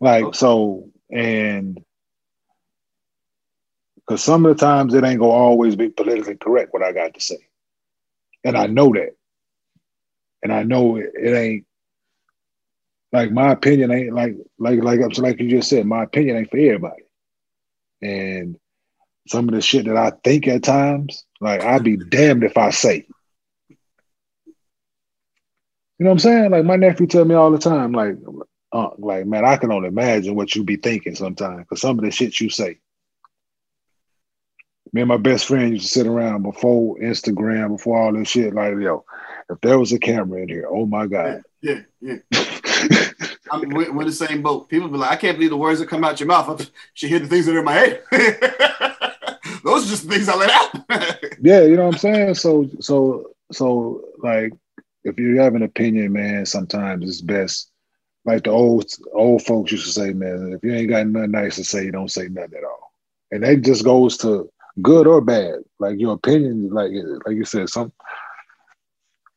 Like okay. so, and because some of the times it ain't gonna always be politically correct what I got to say, and I know that, and I know it, it ain't like my opinion ain't like like like like you just said, my opinion ain't for everybody. And some of the shit that I think at times, like I'd be damned if I say. You know what I'm saying? Like my nephew tell me all the time, like, uh, like man, I can only imagine what you be thinking sometimes because some of the shit you say. Me and my best friend used to sit around before Instagram, before all this shit. Like, yo, if there was a camera in here, oh my god. Yeah, yeah. yeah. I'm, we're, we're, the same boat. People be like, I can't believe the words that come out your mouth. I should hear the things that are in my head. Those are just the things I let out. yeah, you know what I'm saying. So, so, so, like, if you have an opinion, man, sometimes it's best. Like the old old folks used to say, man, if you ain't got nothing nice to say, you don't say nothing at all. And that just goes to good or bad. Like your opinion, like like you said, some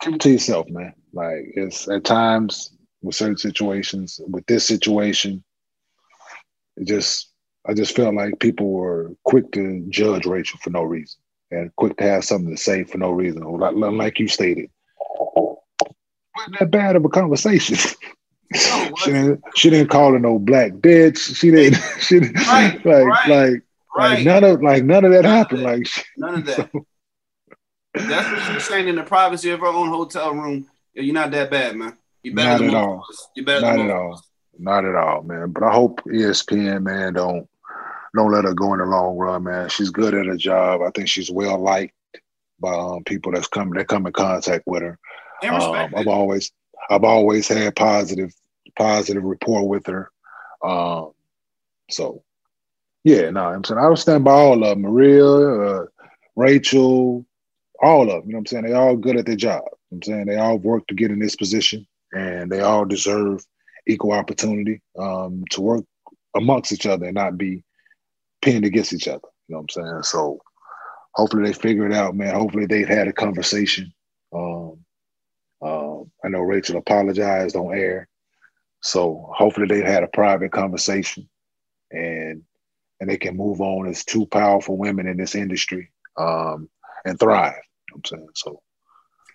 keep it to yourself, man. Like it's at times with certain situations. With this situation, it just I just felt like people were quick to judge Rachel for no reason and quick to have something to say for no reason. Like, like you stated, wasn't that bad of a conversation. No, she, didn't, she didn't call her no black bitch. She didn't. She didn't right, like right, like right. like none of like none of that none happened. Of that. Like none of that. So. That's what she's saying in the privacy of her own hotel room. You're not that bad, man. You better not at all. You better not at all. Not at all, man. But I hope ESPN, man, don't don't let her go in the long run, man. She's good at her job. I think she's well liked by um, people that's come that come in contact with her. Um, I've always I've always had positive positive rapport with her. Um, so yeah, no, I'm saying I would stand by all of them. Maria, uh, Rachel, all of them. You know what I'm saying? They all good at their job. You know I'm saying they all work to get in this position and they all deserve equal opportunity um, to work amongst each other and not be pinned against each other. You know what I'm saying? So hopefully they figure it out, man. Hopefully they've had a conversation. Um, uh, I know Rachel apologized on air, so hopefully they've had a private conversation, and and they can move on as two powerful women in this industry um, and thrive. You know what I'm saying so.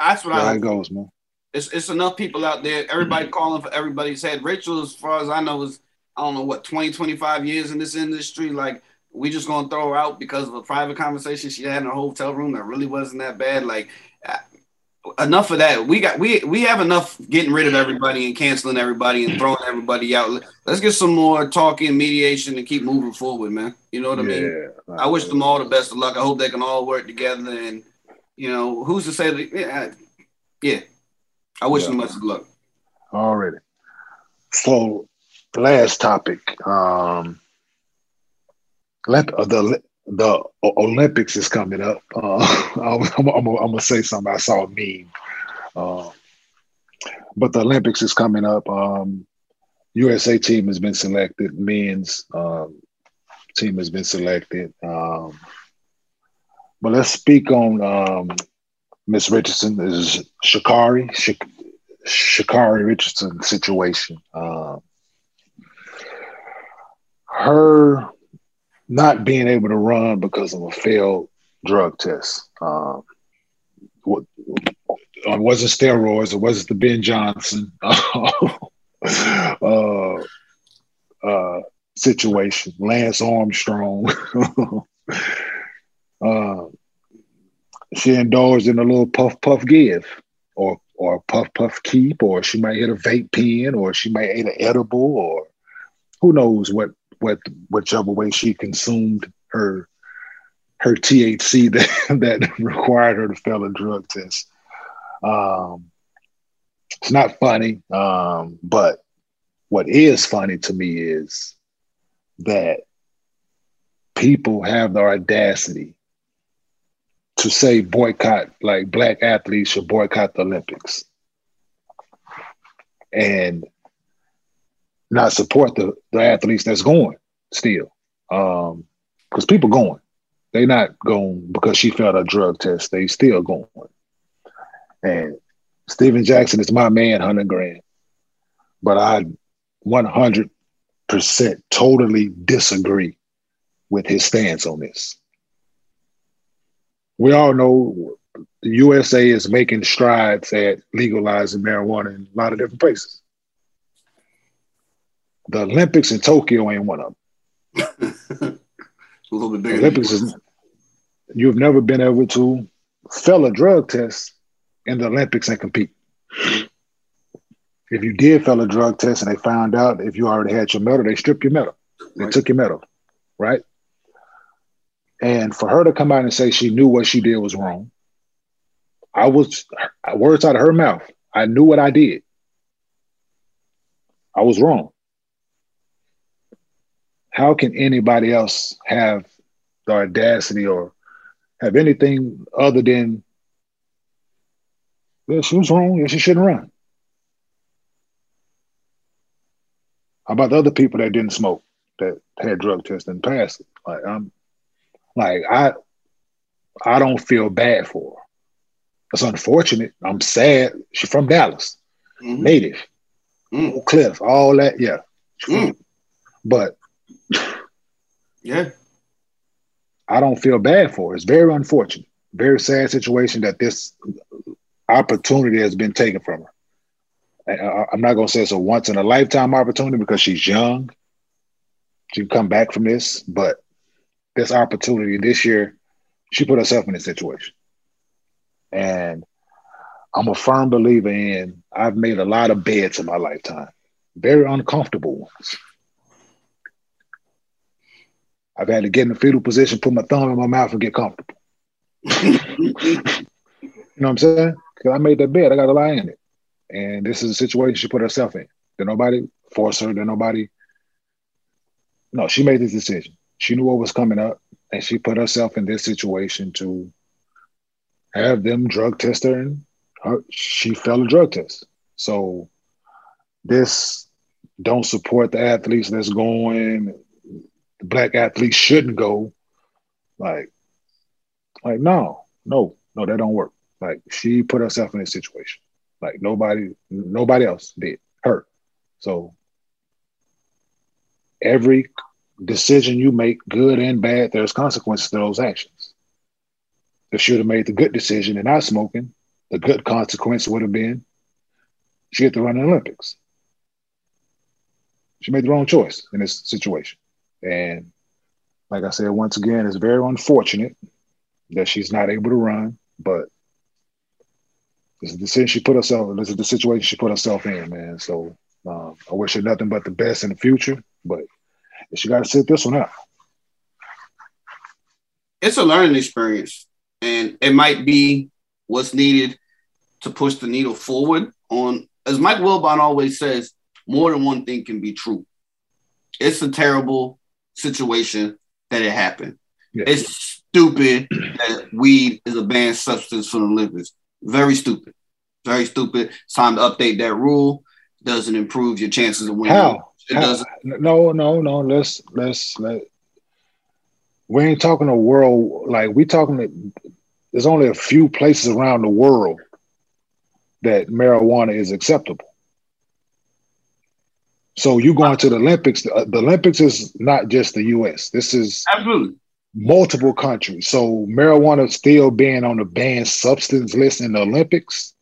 That's what I. it goes, man. It's it's enough people out there. Everybody calling for everybody's head. Rachel, as far as I know, is I don't know what 20, 25 years in this industry. Like we just gonna throw her out because of a private conversation she had in a hotel room that really wasn't that bad. Like uh, enough of that. We got we we have enough getting rid of everybody and canceling everybody and throwing everybody out. Let's get some more talking, mediation, and keep moving forward, man. You know what I yeah, mean? I wish them all the best of luck. I hope they can all work together. And you know, who's to say that? Yeah, yeah. I wish yeah. them much luck. Already. So, last topic. Um, the the Olympics is coming up. Uh, I'm, I'm, I'm, I'm, gonna say something. I saw a meme, uh, but the Olympics is coming up. Um, USA team has been selected. Men's um, team has been selected. Um, but let's speak on um, Miss Richardson. Is Sha'Carri Shak- Sha'Carri Richardson situation. Uh, her not being able to run because of a failed drug test. Um, it wasn't steroids. It wasn't the Ben Johnson uh, uh, situation. Lance Armstrong. uh, she indulged in a little puff puff give, or or puff puff keep, or she might hit a vape pen, or she might eat an edible, or who knows what what whichever way she consumed her her THC that that required her to fail a drug test. Um, it's not funny, um, but what is funny to me is that people have the audacity to say boycott, like black athletes should boycott the Olympics. And not support the, the athletes that's going still. Um, because people going. They not going because she failed a drug test. They still going. And Stephen Jackson is my man, Hunter Grant. But I 100% totally disagree with his stance on this. We all know the USA is making strides at legalizing marijuana in a lot of different places. The Olympics in Tokyo ain't one of them. a little bit bigger. Olympics is you've never been able to fail a drug test in the Olympics and compete. If you did fail a drug test and they found out if you already had your medal, they stripped your medal. They right. took your medal, right? And for her to come out and say she knew what she did was wrong, I was words out of her mouth. I knew what I did. I was wrong how can anybody else have the audacity or have anything other than well, she was wrong, yeah, she shouldn't run. How about the other people that didn't smoke that had drug tests and passed? Like I'm like I I don't feel bad for her. It's unfortunate. I'm sad. She's from Dallas, mm-hmm. native, mm. Cliff, all that. Yeah, mm. but yeah. I don't feel bad for it. It's very unfortunate. Very sad situation that this opportunity has been taken from her. I'm not going to say it's a once in a lifetime opportunity because she's young. She can come back from this, but this opportunity this year, she put herself in this situation. And I'm a firm believer in I've made a lot of beds in my lifetime, very uncomfortable ones. I've had to get in the fetal position, put my thumb in my mouth, and get comfortable. you know what I'm saying? Because I made that bed, I got to lie in it, and this is a situation she put herself in. Did nobody force her? Did nobody? No, she made this decision. She knew what was coming up, and she put herself in this situation to have them drug test her, and her, she failed a drug test. So this don't support the athletes that's going the black athletes shouldn't go. Like, like no, no, no, that don't work. Like she put herself in this situation. Like nobody, nobody else did. Her. So every decision you make, good and bad, there's consequences to those actions. If she would have made the good decision and not smoking, the good consequence would have been she get to run the Olympics. She made the wrong choice in this situation. And like I said, once again, it's very unfortunate that she's not able to run, but this is the decision she put herself. This is the situation she put herself in, man. So um, I wish her nothing but the best in the future, but she got to sit this one out. It's a learning experience, and it might be what's needed to push the needle forward. On as Mike Wilbon always says, more than one thing can be true. It's a terrible situation that it happened. Yeah. It's stupid that weed is a banned substance for the Olympics. Very stupid. Very stupid. It's time to update that rule. Doesn't improve your chances of winning. How? It doesn't. No, no, no. Let's let's let. We ain't talking a world like we talking. There's only a few places around the world that marijuana is acceptable. So you going to the Olympics? The, the Olympics is not just the U.S. This is absolutely multiple countries. So marijuana still being on the banned substance list in the Olympics.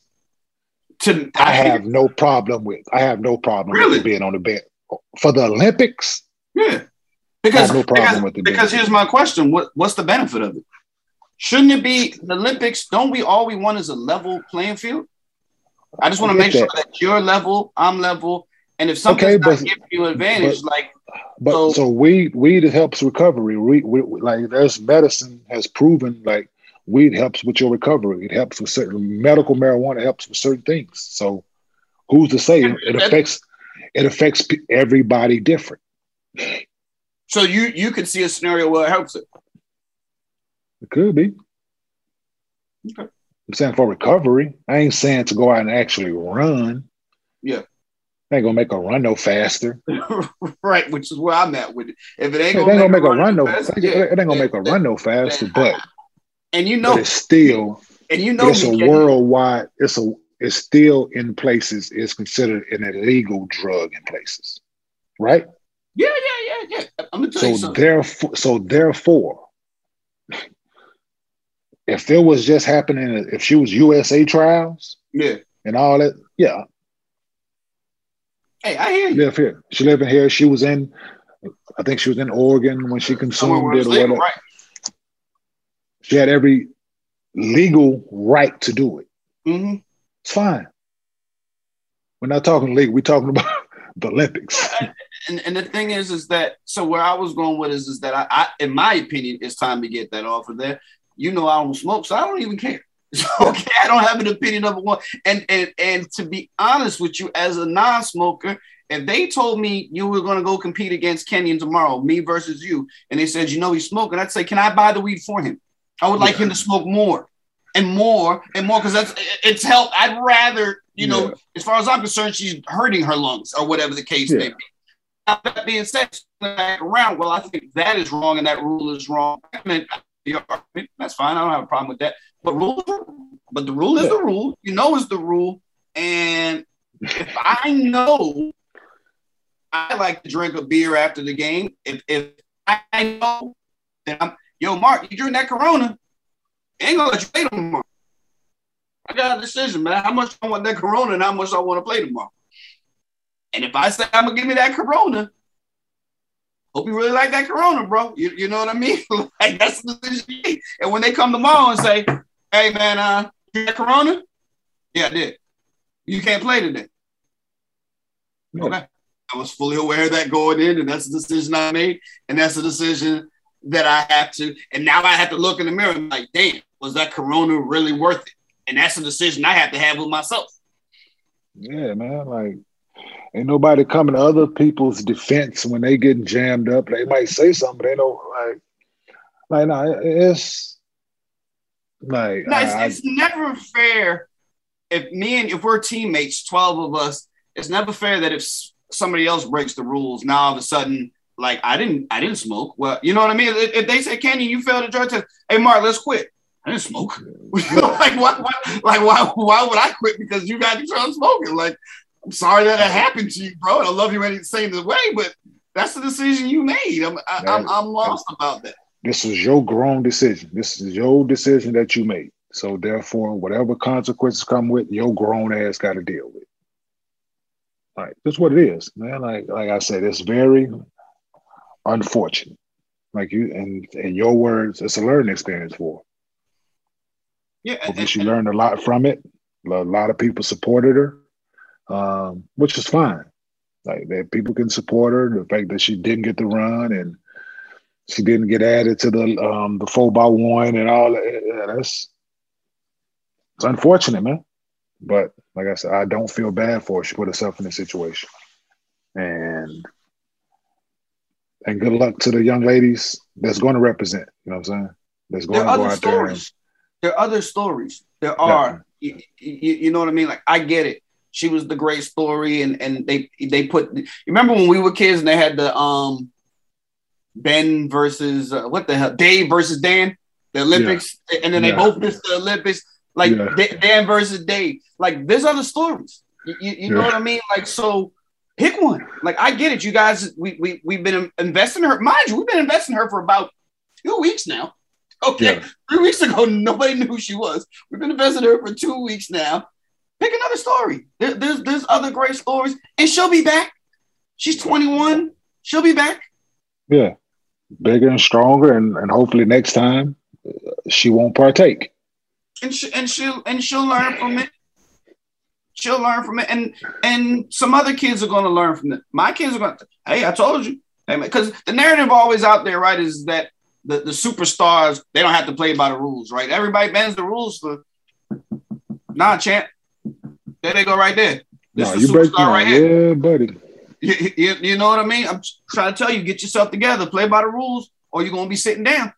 To, I, I have no problem with. I have no problem really? with being on the ban for the Olympics. Yeah, because no problem because, with it. Because here's my question: What what's the benefit of it? Shouldn't it be the Olympics? Don't we all we want is a level playing field? I just want to make that. sure that you're level, I'm level, and if something's okay, but, not giving you an advantage, but, like but so, so weed weed helps recovery. We, we, like there's medicine has proven like weed helps with your recovery. It helps with certain medical marijuana helps with certain things. So who's to say it affects it affects everybody different. So you you could see a scenario where it helps it. It could be. Okay. I'm saying for recovery. I ain't saying to go out and actually run. Yeah. ain't gonna make a run no faster. right, which is where I'm at with it. If it ain't gonna, it ain't gonna make, a run, no faster, yeah. it ain't gonna make a run no faster, but and you know it's still and you know it's a worldwide, it's a it's still in places, is considered an illegal drug in places. Right? Yeah, yeah, yeah, yeah. I'm gonna tell so you something. Therefore, so therefore, if it was just happening, if she was USA trials, yeah, and all that, yeah. Hey, I hear you. Live here. She lived in here. She was in, I think she was in Oregon when she consumed it or whatever. Right. She had every legal right to do it. Mm-hmm. It's fine. We're not talking league. We're talking about the Olympics. And, and the thing is, is that so where I was going with is, is that I, I, in my opinion, it's time to get that off of there you know I don't smoke, so I don't even care. So, okay, I don't have an opinion of one. And and and to be honest with you, as a non-smoker, if they told me you were going to go compete against Kenyon tomorrow, me versus you, and they said, you know, he's smoking, I'd say, can I buy the weed for him? I would like yeah. him to smoke more and more and more because that's it's help. I'd rather, you know, yeah. as far as I'm concerned, she's hurting her lungs or whatever the case yeah. may be. Now, that being said, around, well, I think that is wrong and that rule is wrong. I mean, that's fine. I don't have a problem with that. But rule, but the rule is the rule. You know, is the rule. And if I know I like to drink a beer after the game, if if I know that I'm, yo, Mark, you drink that Corona, ain't gonna let you play tomorrow. I got a decision, man. How much I want that Corona and how much I want to play tomorrow. And if I say I'm gonna give me that Corona, hope you really like that Corona, bro. You, you know what I mean? like that's the decision. And when they come tomorrow and say, "Hey, man, uh, you got Corona?" Yeah, I did. You can't play today. Okay. I was fully aware of that going in, and that's the decision I made, and that's the decision that I have to. And now I have to look in the mirror and like, damn, was that Corona really worth it? And that's a decision I have to have with myself. Yeah, man. Like ain't nobody coming to other people's defense when they getting jammed up. They might say something, but they don't like like no, it's like no, it's, I, it's never fair if me and if we're teammates, 12 of us, it's never fair that if somebody else breaks the rules, now all of a sudden like I didn't I didn't smoke. Well, you know what I mean. If, if they say Kenny, you failed the drug test. Hey, Mark, let's quit. I didn't smoke. like why, why, like why why would I quit because you got control smoking? Like I'm sorry that it happened to you, bro. And I love you any same way, but that's the decision you made. I'm I, am i am I'm lost about that. This was your grown decision. This is your decision that you made. So therefore, whatever consequences come with, your grown ass got to deal with. Like that's what it is, man. Like like I said, it's very unfortunate. Like you and in your words, it's a learning experience for. Yeah, Hopefully she learned a lot from it. A lot of people supported her, um, which is fine. Like that people can support her. The fact that she didn't get the run and she didn't get added to the um, the four by one and all that. Yeah, that's it's unfortunate, man. But like I said, I don't feel bad for her. She put herself in a situation, and and good luck to the young ladies that's going to represent. You know what I'm saying? That's going there to go out stories. there. And, there are other stories. There are. You, you, you know what I mean? Like I get it she was the great story and and they they put remember when we were kids and they had the um Ben versus uh, what the hell Dave versus Dan the Olympics yeah. and then they yeah. both missed the Olympics like yeah. Dan versus Dave like there's other stories you, you know what I mean like so pick one like I get it you guys we, we we've been investing in her mind you we've been investing in her for about two weeks now okay three weeks ago nobody knew who she was we've been investing in her for two weeks now Pick another story. There, there's there's other great stories, and she'll be back. She's 21. She'll be back. Yeah, bigger and stronger, and, and hopefully next time uh, she won't partake. And she, and she'll and she'll learn from it. She'll learn from it, and and some other kids are going to learn from it. My kids are going to. Hey, I told you. Because the narrative always out there, right, is that the, the superstars they don't have to play by the rules, right? Everybody bends the rules for. Nah, champ. There they go right there. This is you superstar right here. Yeah, buddy. You, you, you, know what I mean? I'm trying to tell you, get yourself together, play by the rules, or you're gonna be sitting down.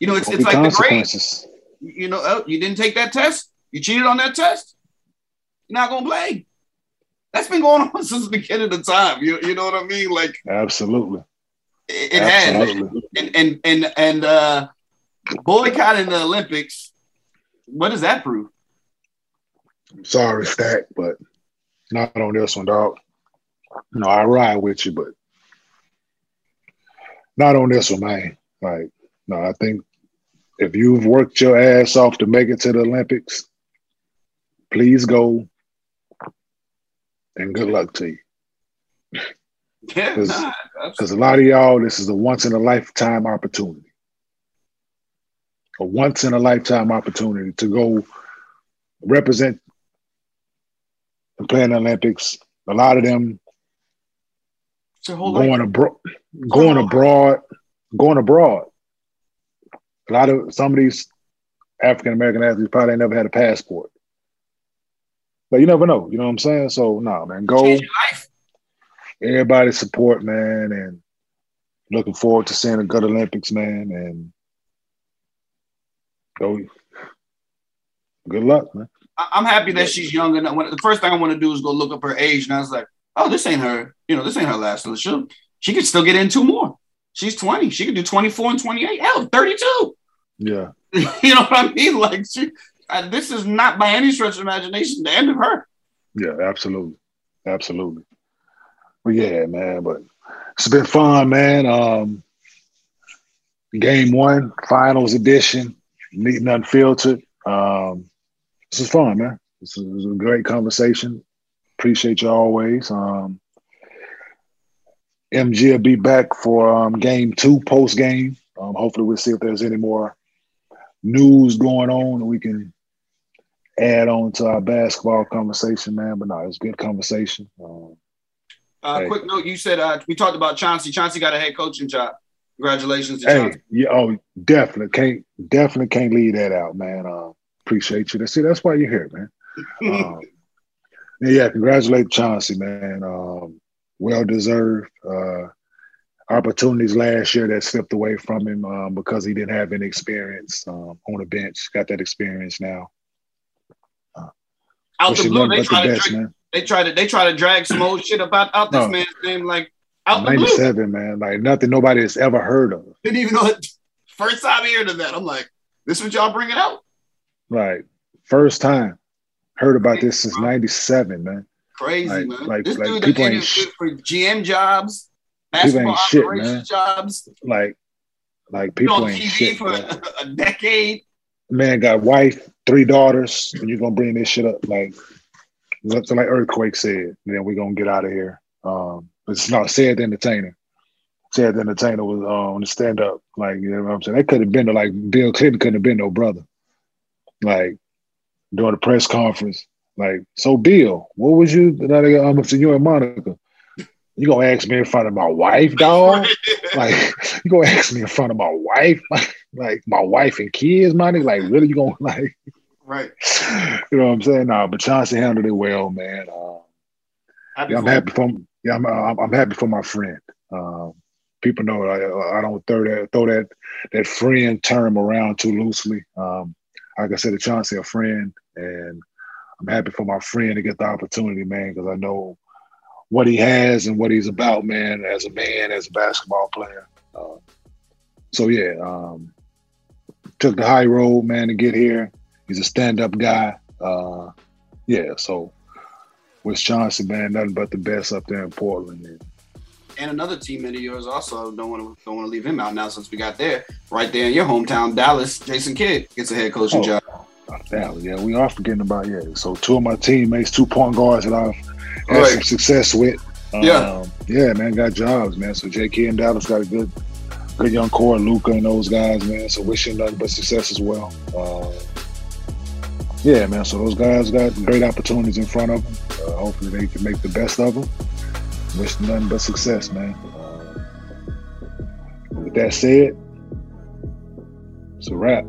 You know, it's, it's like the grades. You know, oh, you didn't take that test, you cheated on that test, not gonna play. That's been going on since the beginning of time. You, you know what I mean? Like absolutely. It, it absolutely. has. And and and and uh boycotting the Olympics, what does that prove? I'm sorry, Stack, but not on this one, dog. No, I ride with you, but not on this one, man. Like, no, I think if you've worked your ass off to make it to the Olympics, please go and good luck to you. Because yeah, a lot of y'all, this is a once in a lifetime opportunity. A once in a lifetime opportunity to go represent and play in the Olympics. A lot of them going abroad, going abroad, going abroad. A lot of some of these African American athletes probably never had a passport. But you never know, you know what I'm saying? So no, nah, man, go. Everybody support, man, and looking forward to seeing a good Olympics, man, and go. Good luck, man. I'm happy that she's young enough. When, the first thing I want to do is go look up her age, and I was like, oh, this ain't her. You know, this ain't her last. So she she could still get in two more. She's 20. She could do 24 and 28. Hell, 32. Yeah. you know what I mean? Like she, this is not by any stretch of imagination the end of her. Yeah, absolutely, absolutely. But yeah, man. But it's been fun, man. Um, game one, finals edition, neat and unfiltered. Um, this is fun, man. This is a great conversation. Appreciate you always. Um, MG will be back for um, game two, post game. Um, hopefully, we'll see if there's any more news going on and we can add on to our basketball conversation, man. But no, it's good conversation. Um, uh, hey. Quick note: You said uh, we talked about Chauncey. Chauncey got a head coaching job. Congratulations, hey, Chauncey. Yeah, oh, definitely can't definitely can't leave that out, man. Um, Appreciate you. That's it. That's why you're here, man. um, yeah, congratulate Chauncey, man. Um, well deserved. Uh, opportunities last year that slipped away from him um, because he didn't have any experience um, on the bench. Got that experience now. Out the blue, they try, the best, to drag, they try to they try to drag some old shit about out this no. man's name. Like Out the blue. 97, man. Like nothing nobody has ever heard of. Didn't even know it. First time hearing of that. I'm like, this is what y'all bringing out? Like first time heard about this since 97, man. Crazy, Like- man. like- this like dude people ain't sh- for GM jobs, basketball shit, operations man. jobs, Like like people on ain't TV shit. for man. a decade. Man got wife, three daughters, and you're gonna bring this shit up like something like earthquake said. Then we're gonna get out of here. Um, it's not said the entertainer. Said the entertainer was uh, on the stand up. Like you know what I'm saying. That could have been like Bill Clinton couldn't have been no brother. Like during the press conference. Like so, Bill, what was you? Um, so you and Monica. You gonna ask me in front of my wife, dog? Like you gonna ask me in front of my wife? like my wife and kids, money? Like really? You gonna like? right. you know what I'm saying? Nah, but Chauncey handled it well, man. Uh, Happy yeah, I'm happy for yeah, I'm, I'm, I'm happy for my friend. Um, people know I, I don't throw that throw that that friend term around too loosely. Um, I consider Chauncey a friend, and I'm happy for my friend to get the opportunity, man, because I know what he has and what he's about, man, as a man, as a basketball player. Uh, so yeah, um, took the high road, man, to get here. He's a stand-up guy. Uh, yeah, so wish Chauncey, man, nothing but the best up there in Portland. And, And another teammate of yours also don't want to don't want to leave him out now since we got there right there in your hometown, Dallas. Jason Kidd gets a head coaching Oh. job. Dallas, yeah, we are forgetting about yeah. So two of my teammates, two point guards that I've had Right. some success with. Yeah. um, yeah, man, got jobs, man. So J.K. and Dallas got a good, good young core, Luka and those guys, man. So wishing nothing but success as well. Uh, yeah, man. So those guys got great opportunities in front of them. Uh, hopefully they can make the best of them. Wish nothing but success, man. Uh, with that said, it's a wrap.